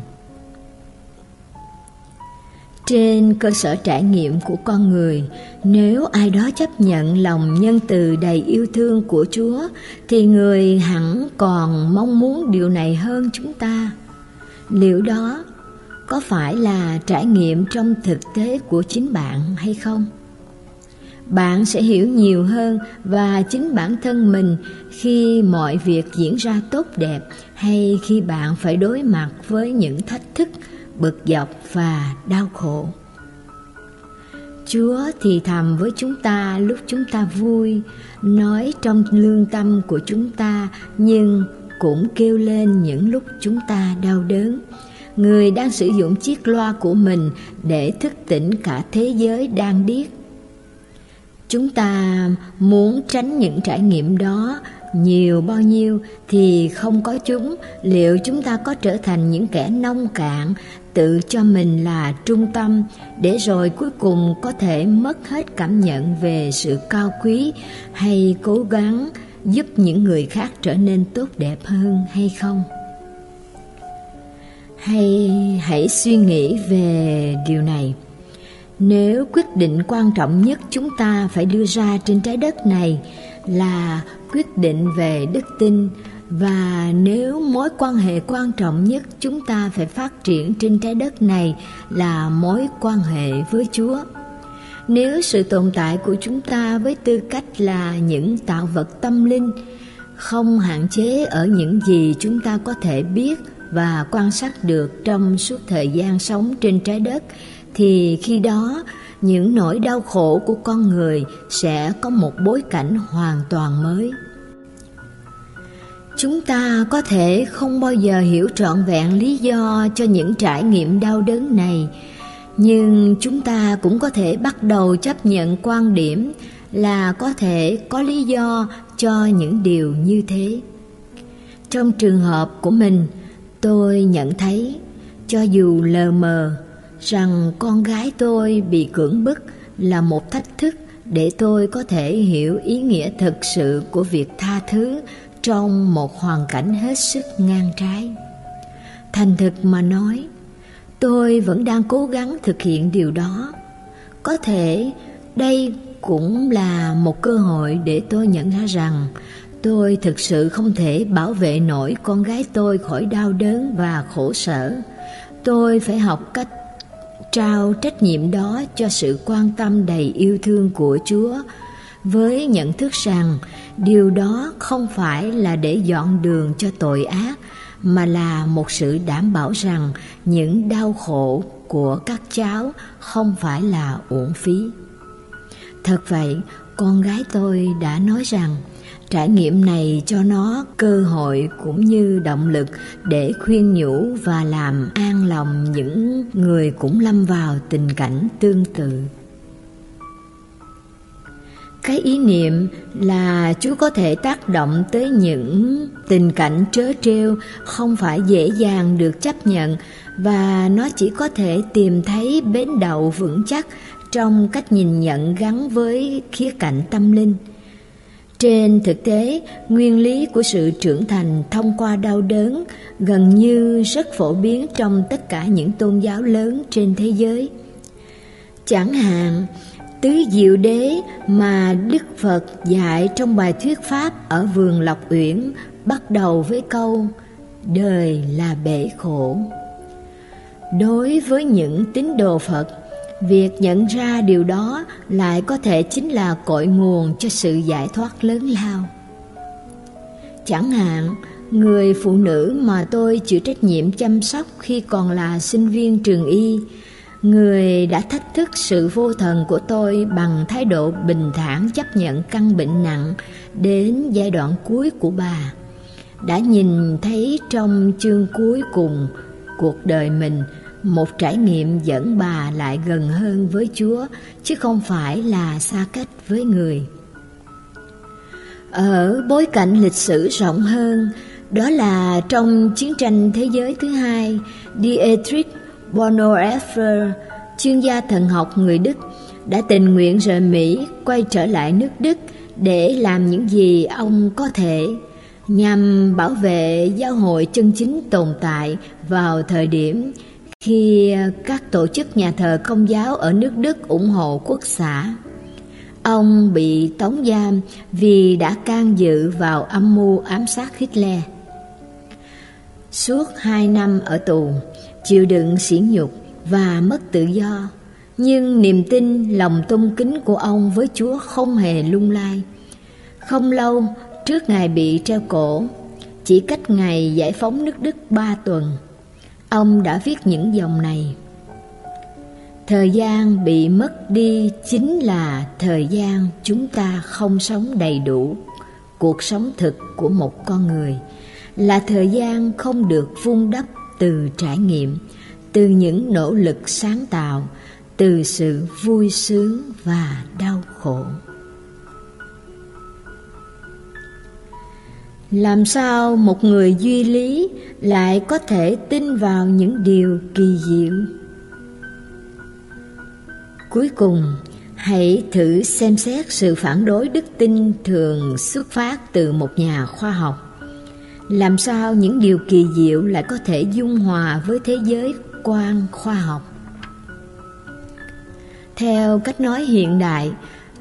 trên cơ sở trải nghiệm của con người. Nếu ai đó chấp nhận lòng nhân từ đầy yêu thương của chúa, thì người hẳn còn mong muốn điều này hơn chúng ta. Liệu đó có phải là trải nghiệm trong thực tế của chính bạn hay không? Bạn sẽ hiểu nhiều hơn và chính bản thân mình khi mọi việc diễn ra tốt đẹp hay khi bạn phải đối mặt với những thách thức bực dọc và đau khổ. Chúa thì thầm với chúng ta lúc chúng ta vui nói trong lương tâm của chúng ta nhưng cũng kêu lên những lúc chúng ta đau đớn. Người đang sử dụng chiếc loa của mình để thức tỉnh cả thế giới đang điếc. Chúng ta muốn tránh những trải nghiệm đó nhiều bao nhiêu thì không có chúng, liệu chúng ta có trở thành những kẻ nông cạn, tự cho mình là trung tâm, để rồi cuối cùng có thể mất hết cảm nhận về sự cao quý hay cố gắng giúp những người khác trở nên tốt đẹp hơn hay không? hay hãy suy nghĩ về điều này nếu quyết định quan trọng nhất chúng ta phải đưa ra trên trái đất này là quyết định về đức tin và nếu mối quan hệ quan trọng nhất chúng ta phải phát triển trên trái đất này là mối quan hệ với chúa. Nếu sự tồn tại của chúng ta với tư cách là những tạo vật tâm linh, không hạn chế ở những gì chúng ta có thể biết và quan sát được trong suốt thời gian sống trên trái đất, thì khi đó, những nỗi đau khổ của con người sẽ có một bối cảnh hoàn toàn mới chúng ta có thể không bao giờ hiểu trọn vẹn lý do cho những trải nghiệm đau đớn này, nhưng chúng ta cũng có thể bắt đầu chấp nhận quan điểm là có thể có lý do cho những điều như thế. Trong trường hợp của mình, tôi nhận thấy, cho dù lờ mờ rằng con gái tôi bị cưỡng bức là một thách thức để tôi có thể hiểu ý nghĩa thực sự của việc tha thứ trong một hoàn cảnh hết sức ngang trái thành thực mà nói, tôi vẫn đang cố gắng thực hiện điều đó có thể đây cũng là một cơ hội để tôi nhận ra rằng Tôi thực sự không thể bảo vệ nổi con gái tôi khỏi đau đớn và khổ sở. Tôi phải học cách trao trách nhiệm đó cho sự quan tâm đầy yêu thương của Chúa với nhận thức rằng điều đó không phải là để dọn đường cho tội ác mà là một sự đảm bảo rằng những đau khổ của các cháu không phải là uổng phí. Thật vậy, con gái tôi đã nói rằng trải nghiệm này cho nó cơ hội cũng như động lực để khuyên nhủ và làm an lòng những người cũng lâm vào tình cảnh tương tự cái ý niệm là Chúa có thể tác động tới những tình cảnh trớ trêu không phải dễ dàng được chấp nhận và nó chỉ có thể tìm thấy bến đậu vững chắc trong cách nhìn nhận gắn với khía cạnh tâm linh. Trên thực tế, nguyên lý của sự trưởng thành thông qua đau đớn gần như rất phổ biến trong tất cả những tôn giáo lớn trên thế giới. Chẳng hạn, tứ diệu đế mà Đức Phật dạy trong bài thuyết pháp ở vườn Lộc Uyển bắt đầu với câu Đời là bể khổ. Đối với những tín đồ Phật, việc nhận ra điều đó lại có thể chính là cội nguồn cho sự giải thoát lớn lao. Chẳng hạn, người phụ nữ mà tôi chịu trách nhiệm chăm sóc khi còn là sinh viên trường y Người đã thách thức sự vô thần của tôi bằng thái độ bình thản chấp nhận căn bệnh nặng đến giai đoạn cuối của bà. Đã nhìn thấy trong chương cuối cùng cuộc đời mình một trải nghiệm dẫn bà lại gần hơn với Chúa chứ không phải là xa cách với người. Ở bối cảnh lịch sử rộng hơn, đó là trong chiến tranh thế giới thứ hai, Dietrich Bonhoeffer, chuyên gia thần học người Đức, đã tình nguyện rời Mỹ quay trở lại nước Đức để làm những gì ông có thể nhằm bảo vệ giáo hội chân chính tồn tại vào thời điểm khi các tổ chức nhà thờ công giáo ở nước Đức ủng hộ quốc xã. Ông bị tống giam vì đã can dự vào âm mưu ám sát Hitler. Suốt hai năm ở tù, chịu đựng sỉ nhục và mất tự do. Nhưng niềm tin, lòng tôn kính của ông với chúa không hề lung lay không lâu, trước ngày bị treo cổ, chỉ cách ngày giải phóng nước đức ba tuần, ông đã viết những dòng này. Thời gian bị mất đi chính là thời gian chúng ta không sống đầy đủ. Cuộc sống thực của một con người là thời gian không được vun đắp từ trải nghiệm, từ những nỗ lực sáng tạo, từ sự vui sướng và đau khổ. Làm sao một người duy lý lại có thể tin vào những điều kỳ diệu? Cuối cùng, hãy thử xem xét sự phản đối đức tin thường xuất phát từ một nhà khoa học làm sao những điều kỳ diệu lại có thể dung hòa với thế giới quan khoa học? Theo cách nói hiện đại,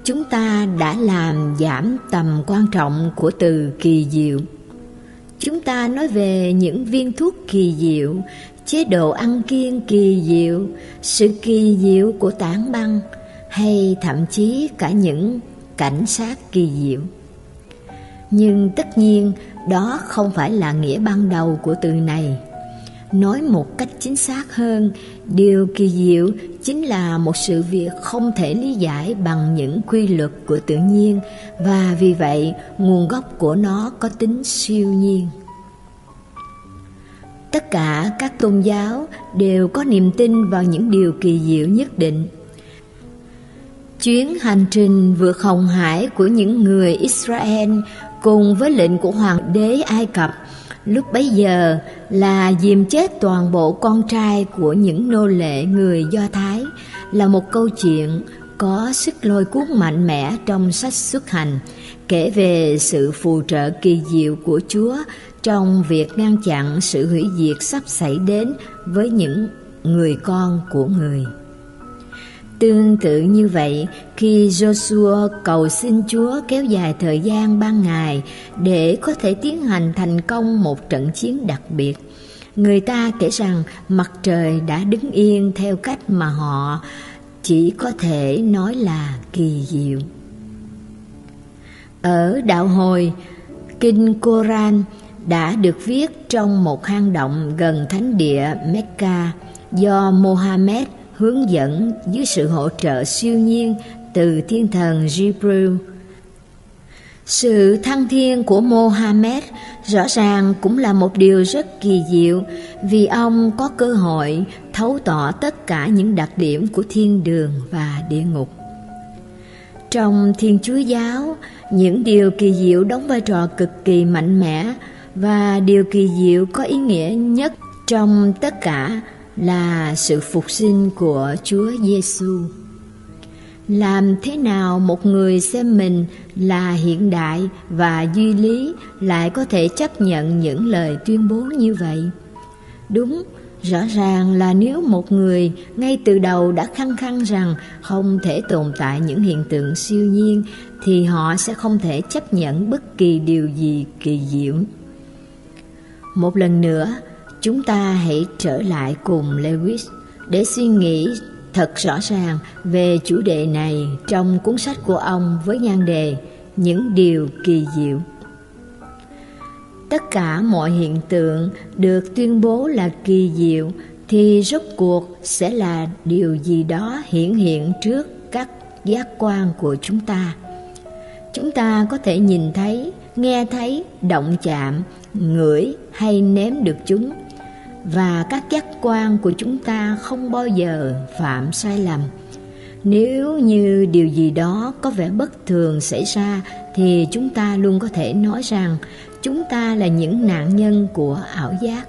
chúng ta đã làm giảm tầm quan trọng của từ kỳ diệu. Chúng ta nói về những viên thuốc kỳ diệu, chế độ ăn kiêng kỳ diệu, sự kỳ diệu của tảng băng, hay thậm chí cả những cảnh sát kỳ diệu. Nhưng tất nhiên đó không phải là nghĩa ban đầu của từ này. Nói một cách chính xác hơn, điều kỳ diệu chính là một sự việc không thể lý giải bằng những quy luật của tự nhiên và vì vậy nguồn gốc của nó có tính siêu nhiên. Tất cả các tôn giáo đều có niềm tin vào những điều kỳ diệu nhất định. Chuyến hành trình vượt hồng hải của những người israel cùng với lệnh của hoàng đế ai cập Lúc bấy giờ là diềm chết toàn bộ con trai của những nô lệ người Do Thái là một câu chuyện có sức lôi cuốn mạnh mẽ trong sách xuất hành, kể về sự phù trợ kỳ diệu của Chúa trong việc ngăn chặn sự hủy diệt sắp xảy đến với những người con của người. Tương tự như vậy, khi Joshua cầu xin Chúa kéo dài thời gian ban ngày để có thể tiến hành thành công một trận chiến đặc biệt, người ta kể rằng mặt trời đã đứng yên theo cách mà họ chỉ có thể nói là kỳ diệu. Ở đạo hồi, Kinh Koran đã được viết trong một hang động gần thánh địa Mecca do Mohammed hướng dẫn dưới sự hỗ trợ siêu nhiên từ thiên thần Jibril. Sự thăng thiên của Mohammed rõ ràng cũng là một điều rất kỳ diệu vì ông có cơ hội thấu tỏ tất cả những đặc điểm của thiên đường và địa ngục. Trong Thiên Chúa giáo, những điều kỳ diệu đóng vai trò cực kỳ mạnh mẽ và điều kỳ diệu có ý nghĩa nhất trong tất cả là sự phục sinh của Chúa Giêsu. Làm thế nào một người xem mình là hiện đại và duy lý lại có thể chấp nhận những lời tuyên bố như vậy? Đúng, rõ ràng là nếu một người ngay từ đầu đã khăng khăng rằng không thể tồn tại những hiện tượng siêu nhiên thì họ sẽ không thể chấp nhận bất kỳ điều gì kỳ diệu. Một lần nữa, chúng ta hãy trở lại cùng Lewis để suy nghĩ thật rõ ràng về chủ đề này trong cuốn sách của ông với nhan đề Những điều kỳ diệu. Tất cả mọi hiện tượng được tuyên bố là kỳ diệu thì rốt cuộc sẽ là điều gì đó hiển hiện trước các giác quan của chúng ta. Chúng ta có thể nhìn thấy, nghe thấy, động chạm, ngửi hay nếm được chúng và các giác quan của chúng ta không bao giờ phạm sai lầm. Nếu như điều gì đó có vẻ bất thường xảy ra, thì chúng ta luôn có thể nói rằng chúng ta là những nạn nhân của ảo giác.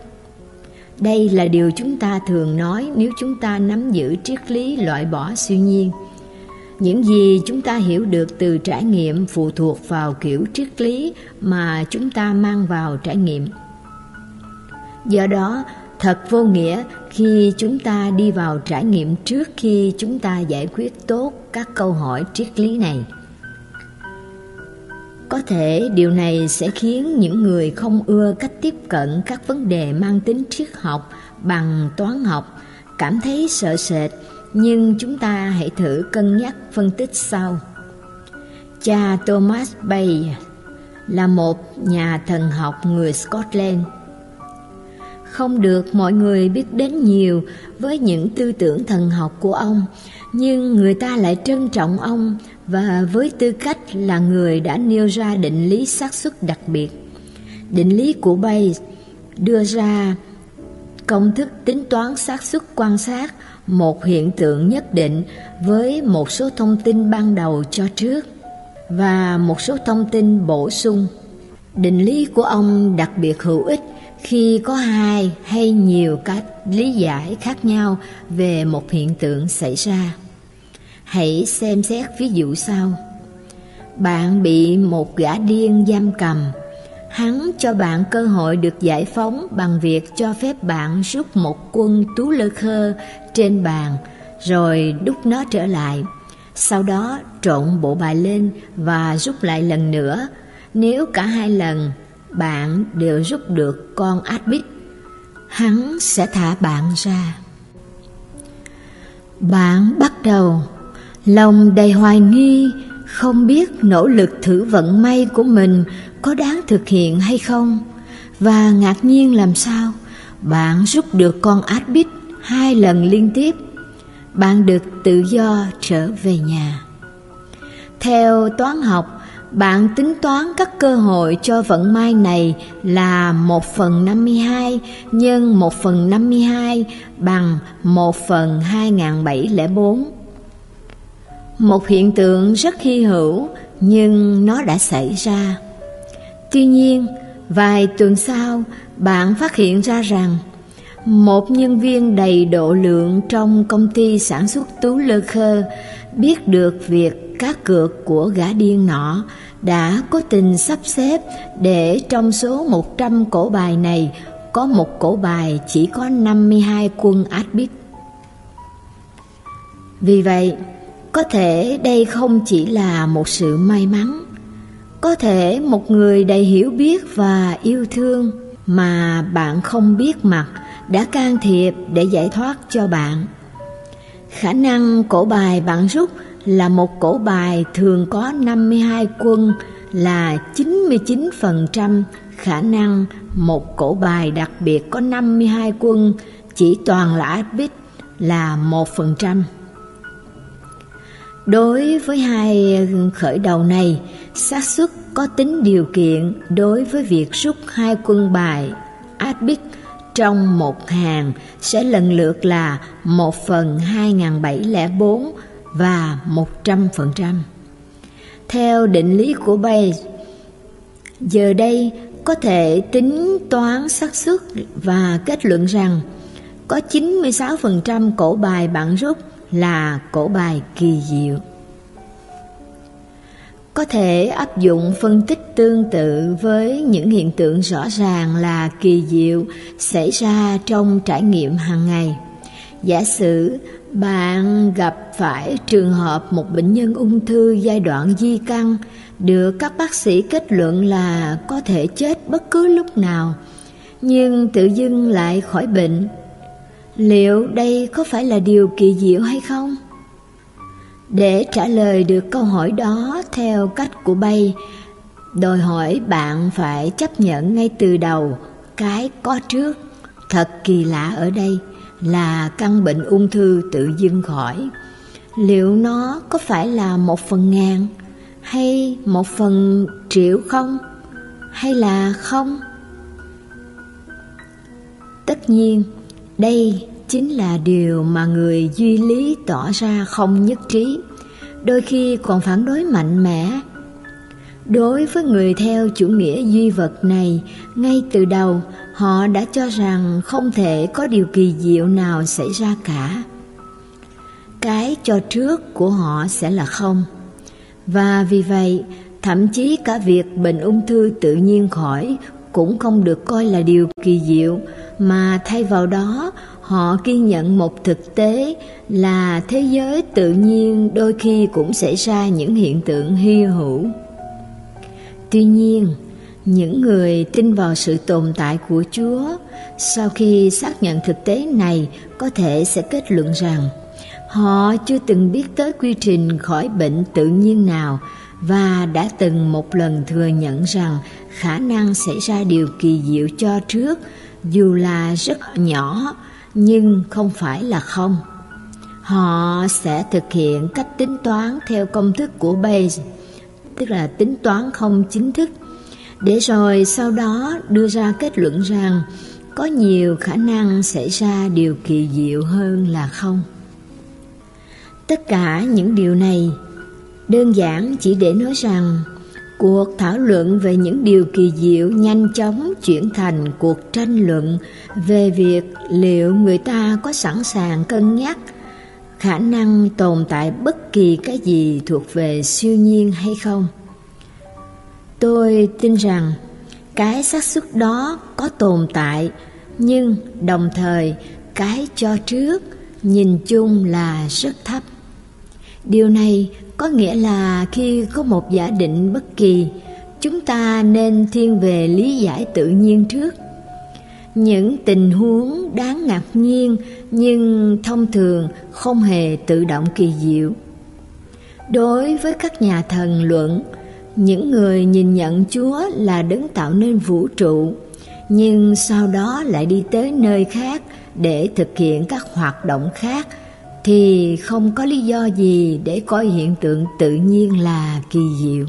Đây là điều chúng ta thường nói nếu chúng ta nắm giữ triết lý loại bỏ siêu nhiên. Những gì chúng ta hiểu được từ trải nghiệm phụ thuộc vào kiểu triết lý mà chúng ta mang vào trải nghiệm. Do đó thật vô nghĩa khi chúng ta đi vào trải nghiệm trước khi chúng ta giải quyết tốt các câu hỏi triết lý này. Có thể điều này sẽ khiến những người không ưa cách tiếp cận các vấn đề mang tính triết học bằng toán học cảm thấy sợ sệt, nhưng chúng ta hãy thử cân nhắc phân tích sau. Cha thomas bay là một nhà thần học người scotland không được mọi người biết đến nhiều với những tư tưởng thần học của ông. Nhưng người ta lại trân trọng ông và với tư cách là người đã nêu ra định lý xác suất đặc biệt. Định lý của bay đưa ra công thức tính toán xác suất quan sát một hiện tượng nhất định với một số thông tin ban đầu cho trước và một số thông tin bổ sung. Định lý của ông đặc biệt hữu ích khi có hai hay nhiều cách lý giải khác nhau về một hiện tượng xảy ra, hãy xem xét ví dụ sau. Bạn bị một gã điên giam cầm, hắn cho bạn cơ hội được giải phóng bằng việc cho phép bạn rút một quân tú lơ khơ trên bàn, rồi đút nó trở lại, sau đó trộn bộ bài lên và rút lại lần nữa. Nếu cả hai lần bạn đều rút được con át bích hắn sẽ thả bạn ra. Bạn bắt đầu. Lòng đầy hoài nghi, không biết nỗ lực thử vận may của mình có đáng thực hiện hay không. Và ngạc nhiên làm sao, bạn rút được con át bích hai lần liên tiếp. Bạn được tự do trở về nhà. Theo toán học bạn tính toán các cơ hội cho vận may này là 1 phần 52 nhân 1 phần 52 bằng 1 phần 2704. Một hiện tượng rất hy hữu nhưng nó đã xảy ra. Tuy nhiên, vài tuần sau, bạn phát hiện ra rằng một nhân viên đầy độ lượng trong công ty sản xuất tú lơ khơ biết được việc cá cược của gã điên nọ đã có tình sắp xếp để trong số 100 cổ bài này có một cổ bài chỉ có 52 quân Adbit. Vì vậy, có thể đây không chỉ là một sự may mắn, có thể một người đầy hiểu biết và yêu thương mà bạn không biết mặt đã can thiệp để giải thoát cho bạn. Khả năng cổ bài bạn rút là một cổ bài thường có 52 quân là 99% khả năng một cổ bài đặc biệt có 52 quân chỉ toàn là bit là 1%. Đối với hai khởi đầu này, xác suất có tính điều kiện đối với việc rút hai quân bài Adbit trong một hàng sẽ lần lượt là 1 phần 2704 và 100%. Theo định lý của Bayes, giờ đây có thể tính toán xác suất và kết luận rằng có 96% cổ bài bạn rút là cổ bài kỳ diệu. Có thể áp dụng phân tích tương tự với những hiện tượng rõ ràng là kỳ diệu xảy ra trong trải nghiệm hàng ngày. Giả sử bạn gặp phải trường hợp một bệnh nhân ung thư giai đoạn di căn được các bác sĩ kết luận là có thể chết bất cứ lúc nào, nhưng tự dưng lại khỏi bệnh. Liệu đây có phải là điều kỳ diệu hay không? Để trả lời được câu hỏi đó theo cách của bay, đòi hỏi bạn phải chấp nhận ngay từ đầu cái có trước. Thật kỳ lạ ở đây là căn bệnh ung thư tự dưng khỏi. Liệu nó có phải là một phần ngàn hay một phần triệu không? Hay là không? Tất nhiên, đây chính là điều mà người duy lý tỏ ra không nhất trí, đôi khi còn phản đối mạnh mẽ. Đối với người theo chủ nghĩa duy vật này, ngay từ đầu họ đã cho rằng không thể có điều kỳ diệu nào xảy ra cả. Cái cho trước của họ sẽ là không. Và vì vậy, thậm chí cả việc bệnh ung thư tự nhiên khỏi cũng không được coi là điều kỳ diệu, mà thay vào đó họ ghi nhận một thực tế là thế giới tự nhiên đôi khi cũng xảy ra những hiện tượng hy hữu tuy nhiên những người tin vào sự tồn tại của chúa sau khi xác nhận thực tế này có thể sẽ kết luận rằng họ chưa từng biết tới quy trình khỏi bệnh tự nhiên nào và đã từng một lần thừa nhận rằng khả năng xảy ra điều kỳ diệu cho trước dù là rất nhỏ nhưng không phải là không. Họ sẽ thực hiện cách tính toán theo công thức của Bayes, tức là tính toán không chính thức, để rồi sau đó đưa ra kết luận rằng có nhiều khả năng xảy ra điều kỳ diệu hơn là không. Tất cả những điều này đơn giản chỉ để nói rằng Cuộc thảo luận về những điều kỳ diệu nhanh chóng chuyển thành cuộc tranh luận về việc liệu người ta có sẵn sàng cân nhắc khả năng tồn tại bất kỳ cái gì thuộc về siêu nhiên hay không. Tôi tin rằng cái xác suất đó có tồn tại, nhưng đồng thời cái cho trước nhìn chung là rất thấp. Điều này có nghĩa là khi có một giả định bất kỳ, chúng ta nên thiên về lý giải tự nhiên trước những tình huống đáng ngạc nhiên nhưng thông thường không hề tự động kỳ diệu đối với các nhà thần luận những người nhìn nhận chúa là đấng tạo nên vũ trụ nhưng sau đó lại đi tới nơi khác để thực hiện các hoạt động khác thì không có lý do gì để coi hiện tượng tự nhiên là kỳ diệu.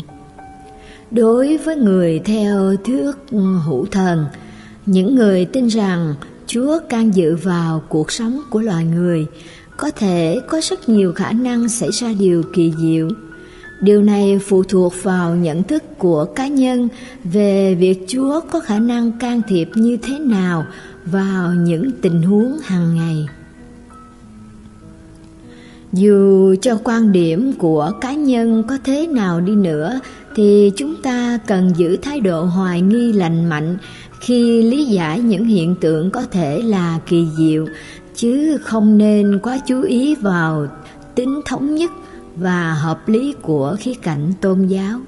Đối với người theo thuyết hữu thần, những người tin rằng Chúa can dự vào cuộc sống của loài người, có thể có rất nhiều khả năng xảy ra điều kỳ diệu. Điều này phụ thuộc vào nhận thức của cá nhân về việc Chúa có khả năng can thiệp như thế nào vào những tình huống hàng ngày. Dù cho quan điểm của cá nhân có thế nào đi nữa thì chúng ta cần giữ thái độ hoài nghi lành mạnh khi lý giải những hiện tượng có thể là kỳ diệu, chứ không nên quá chú ý vào tính thống nhất và hợp lý của khía cạnh tôn giáo.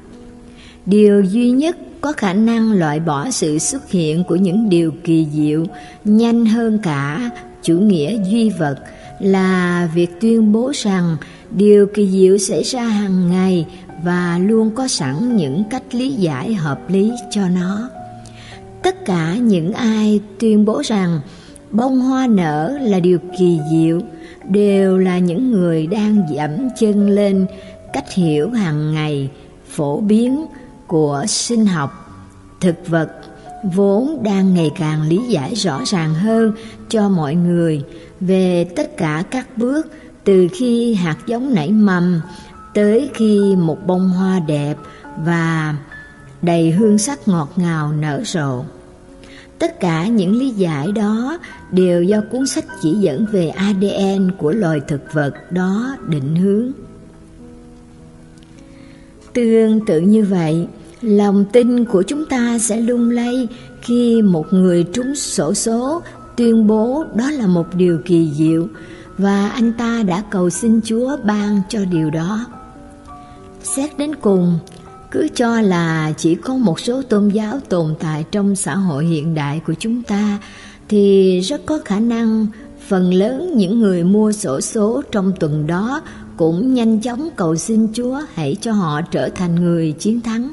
Điều duy nhất có khả năng loại bỏ sự xuất hiện của những điều kỳ diệu nhanh hơn cả chủ nghĩa duy vật – là việc tuyên bố rằng điều kỳ diệu xảy ra hàng ngày và luôn có sẵn những cách lý giải hợp lý cho nó tất cả những ai tuyên bố rằng bông hoa nở là điều kỳ diệu đều là những người đang dẫm chân lên cách hiểu hàng ngày phổ biến của sinh học. Thực vật vốn đang ngày càng lý giải rõ ràng hơn cho mọi người về tất cả các bước từ khi hạt giống nảy mầm tới khi một bông hoa đẹp và đầy hương sắc ngọt ngào nở rộ. Tất cả những lý giải đó đều do cuốn sách chỉ dẫn về ADN của loài thực vật đó định hướng. Tương tự như vậy, lòng tin của chúng ta sẽ lung lay khi một người trúng sổ số tuyên bố đó là một điều kỳ diệu và anh ta đã cầu xin Chúa ban cho điều đó. Xét đến cùng, cứ cho là chỉ có một số tôn giáo tồn tại trong xã hội hiện đại của chúng ta, thì rất có khả năng phần lớn những người mua sổ số trong tuần đó cũng nhanh chóng cầu xin Chúa hãy cho họ trở thành người chiến thắng.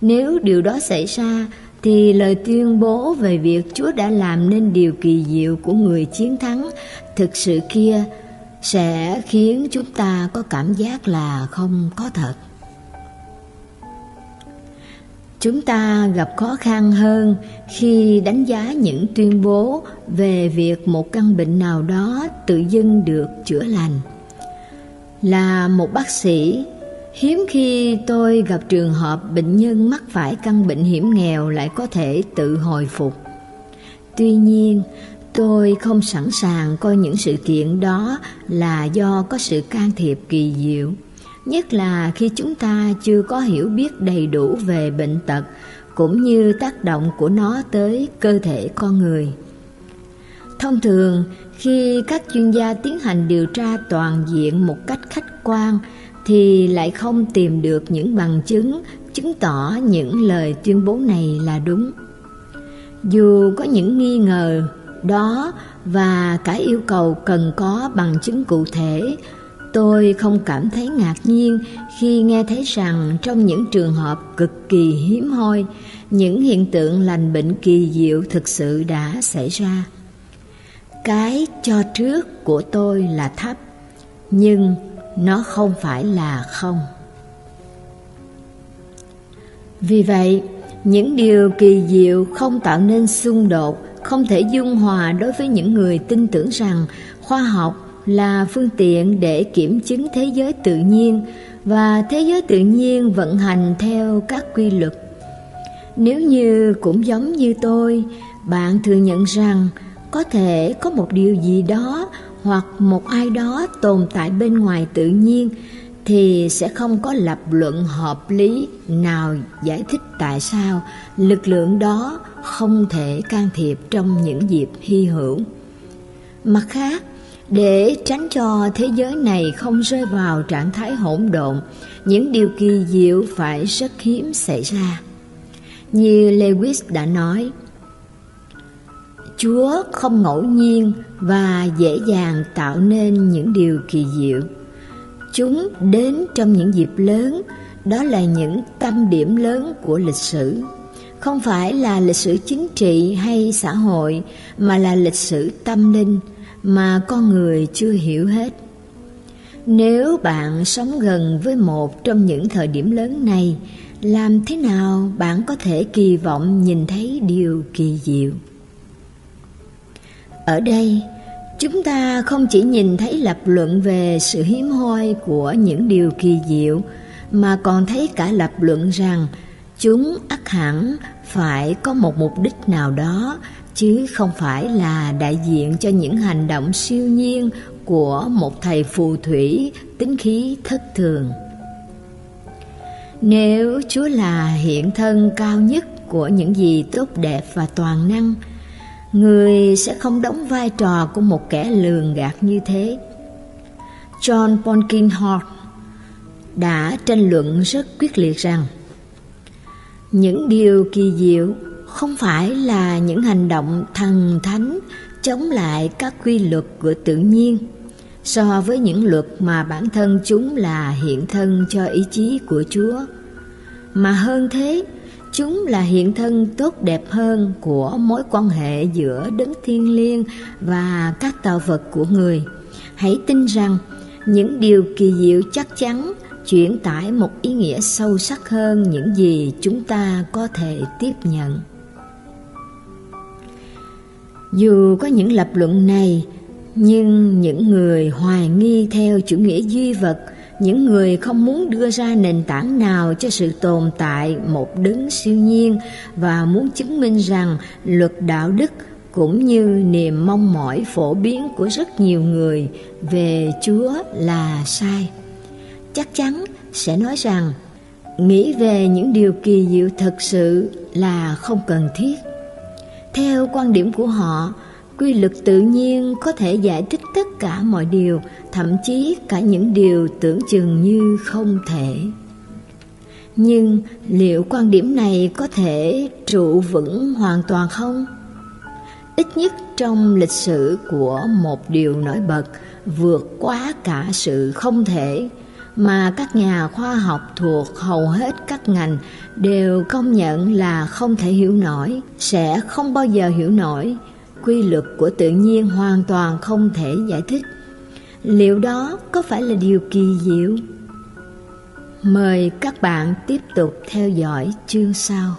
Nếu điều đó xảy ra, thì lời tuyên bố về việc Chúa đã làm nên điều kỳ diệu của người chiến thắng thực sự kia sẽ khiến chúng ta có cảm giác là không có thật. Chúng ta gặp khó khăn hơn khi đánh giá những tuyên bố về việc một căn bệnh nào đó tự dưng được chữa lành. Là một bác sĩ, hiếm khi tôi gặp trường hợp bệnh nhân mắc phải căn bệnh hiểm nghèo lại có thể tự hồi phục. Tuy nhiên, tôi không sẵn sàng coi những sự kiện đó là do có sự can thiệp kỳ diệu nhất là khi chúng ta chưa có hiểu biết đầy đủ về bệnh tật cũng như tác động của nó tới cơ thể con người. Thông thường, khi các chuyên gia tiến hành điều tra toàn diện một cách khách quan thì lại không tìm được những bằng chứng chứng tỏ những lời tuyên bố này là đúng. Dù có những nghi ngờ đó và cả yêu cầu cần có bằng chứng cụ thể Tôi không cảm thấy ngạc nhiên khi nghe thấy rằng trong những trường hợp cực kỳ hiếm hoi, những hiện tượng lành bệnh kỳ diệu thực sự đã xảy ra. Cái cho trước của tôi là thấp, nhưng nó không phải là không. Vì vậy, những điều kỳ diệu không tạo nên xung đột, không thể dung hòa đối với những người tin tưởng rằng khoa học là phương tiện để kiểm chứng thế giới tự nhiên và thế giới tự nhiên vận hành theo các quy luật. Nếu như cũng giống như tôi, bạn thừa nhận rằng có thể có một điều gì đó hoặc một ai đó tồn tại bên ngoài tự nhiên thì sẽ không có lập luận hợp lý nào giải thích tại sao lực lượng đó không thể can thiệp trong những dịp hy hữu. Mặt khác, để tránh cho thế giới này không rơi vào trạng thái hỗn độn, những điều kỳ diệu phải rất hiếm xảy ra. Như Lewis đã nói, Chúa không ngẫu nhiên và dễ dàng tạo nên những điều kỳ diệu. Chúng đến trong những dịp lớn, đó là những tâm điểm lớn của lịch sử. Không phải là lịch sử chính trị hay xã hội, mà là lịch sử tâm linh, mà con người chưa hiểu hết. Nếu bạn sống gần với một trong những thời điểm lớn này, làm thế nào bạn có thể kỳ vọng nhìn thấy điều kỳ diệu? Ở đây, chúng ta không chỉ nhìn thấy lập luận về sự hiếm hoi của những điều kỳ diệu, mà còn thấy cả lập luận rằng chúng ắt hẳn phải có một mục đích nào đó chứ không phải là đại diện cho những hành động siêu nhiên của một thầy phù thủy tính khí thất thường. Nếu Chúa là hiện thân cao nhất của những gì tốt đẹp và toàn năng, người sẽ không đóng vai trò của một kẻ lường gạt như thế. John Polkinghorne đã tranh luận rất quyết liệt rằng những điều kỳ diệu không phải là những hành động thần thánh chống lại các quy luật của tự nhiên so với những luật mà bản thân chúng là hiện thân cho ý chí của Chúa. Mà hơn thế, chúng là hiện thân tốt đẹp hơn của mối quan hệ giữa đấng thiên liêng và các tạo vật của người. Hãy tin rằng những điều kỳ diệu chắc chắn chuyển tải một ý nghĩa sâu sắc hơn những gì chúng ta có thể tiếp nhận. Dù có những lập luận này, nhưng những người hoài nghi theo chủ nghĩa duy vật, những người không muốn đưa ra nền tảng nào cho sự tồn tại một đấng siêu nhiên và muốn chứng minh rằng luật đạo đức cũng như niềm mong mỏi phổ biến của rất nhiều người về Chúa là sai. Chắc chắn sẽ nói rằng nghĩ về những điều kỳ diệu thật sự là không cần thiết. Theo quan điểm của họ, quy luật tự nhiên có thể giải thích tất cả mọi điều, thậm chí cả những điều tưởng chừng như không thể. Nhưng liệu quan điểm này có thể trụ vững hoàn toàn không? Ít nhất trong lịch sử của một điều nổi bật vượt quá cả sự không thể mà các nhà khoa học thuộc hầu hết các ngành đều công nhận là không thể hiểu nổi, sẽ không bao giờ hiểu nổi quy luật của tự nhiên hoàn toàn không thể giải thích. Liệu đó có phải là điều kỳ diệu? Mời các bạn tiếp tục theo dõi chương sau.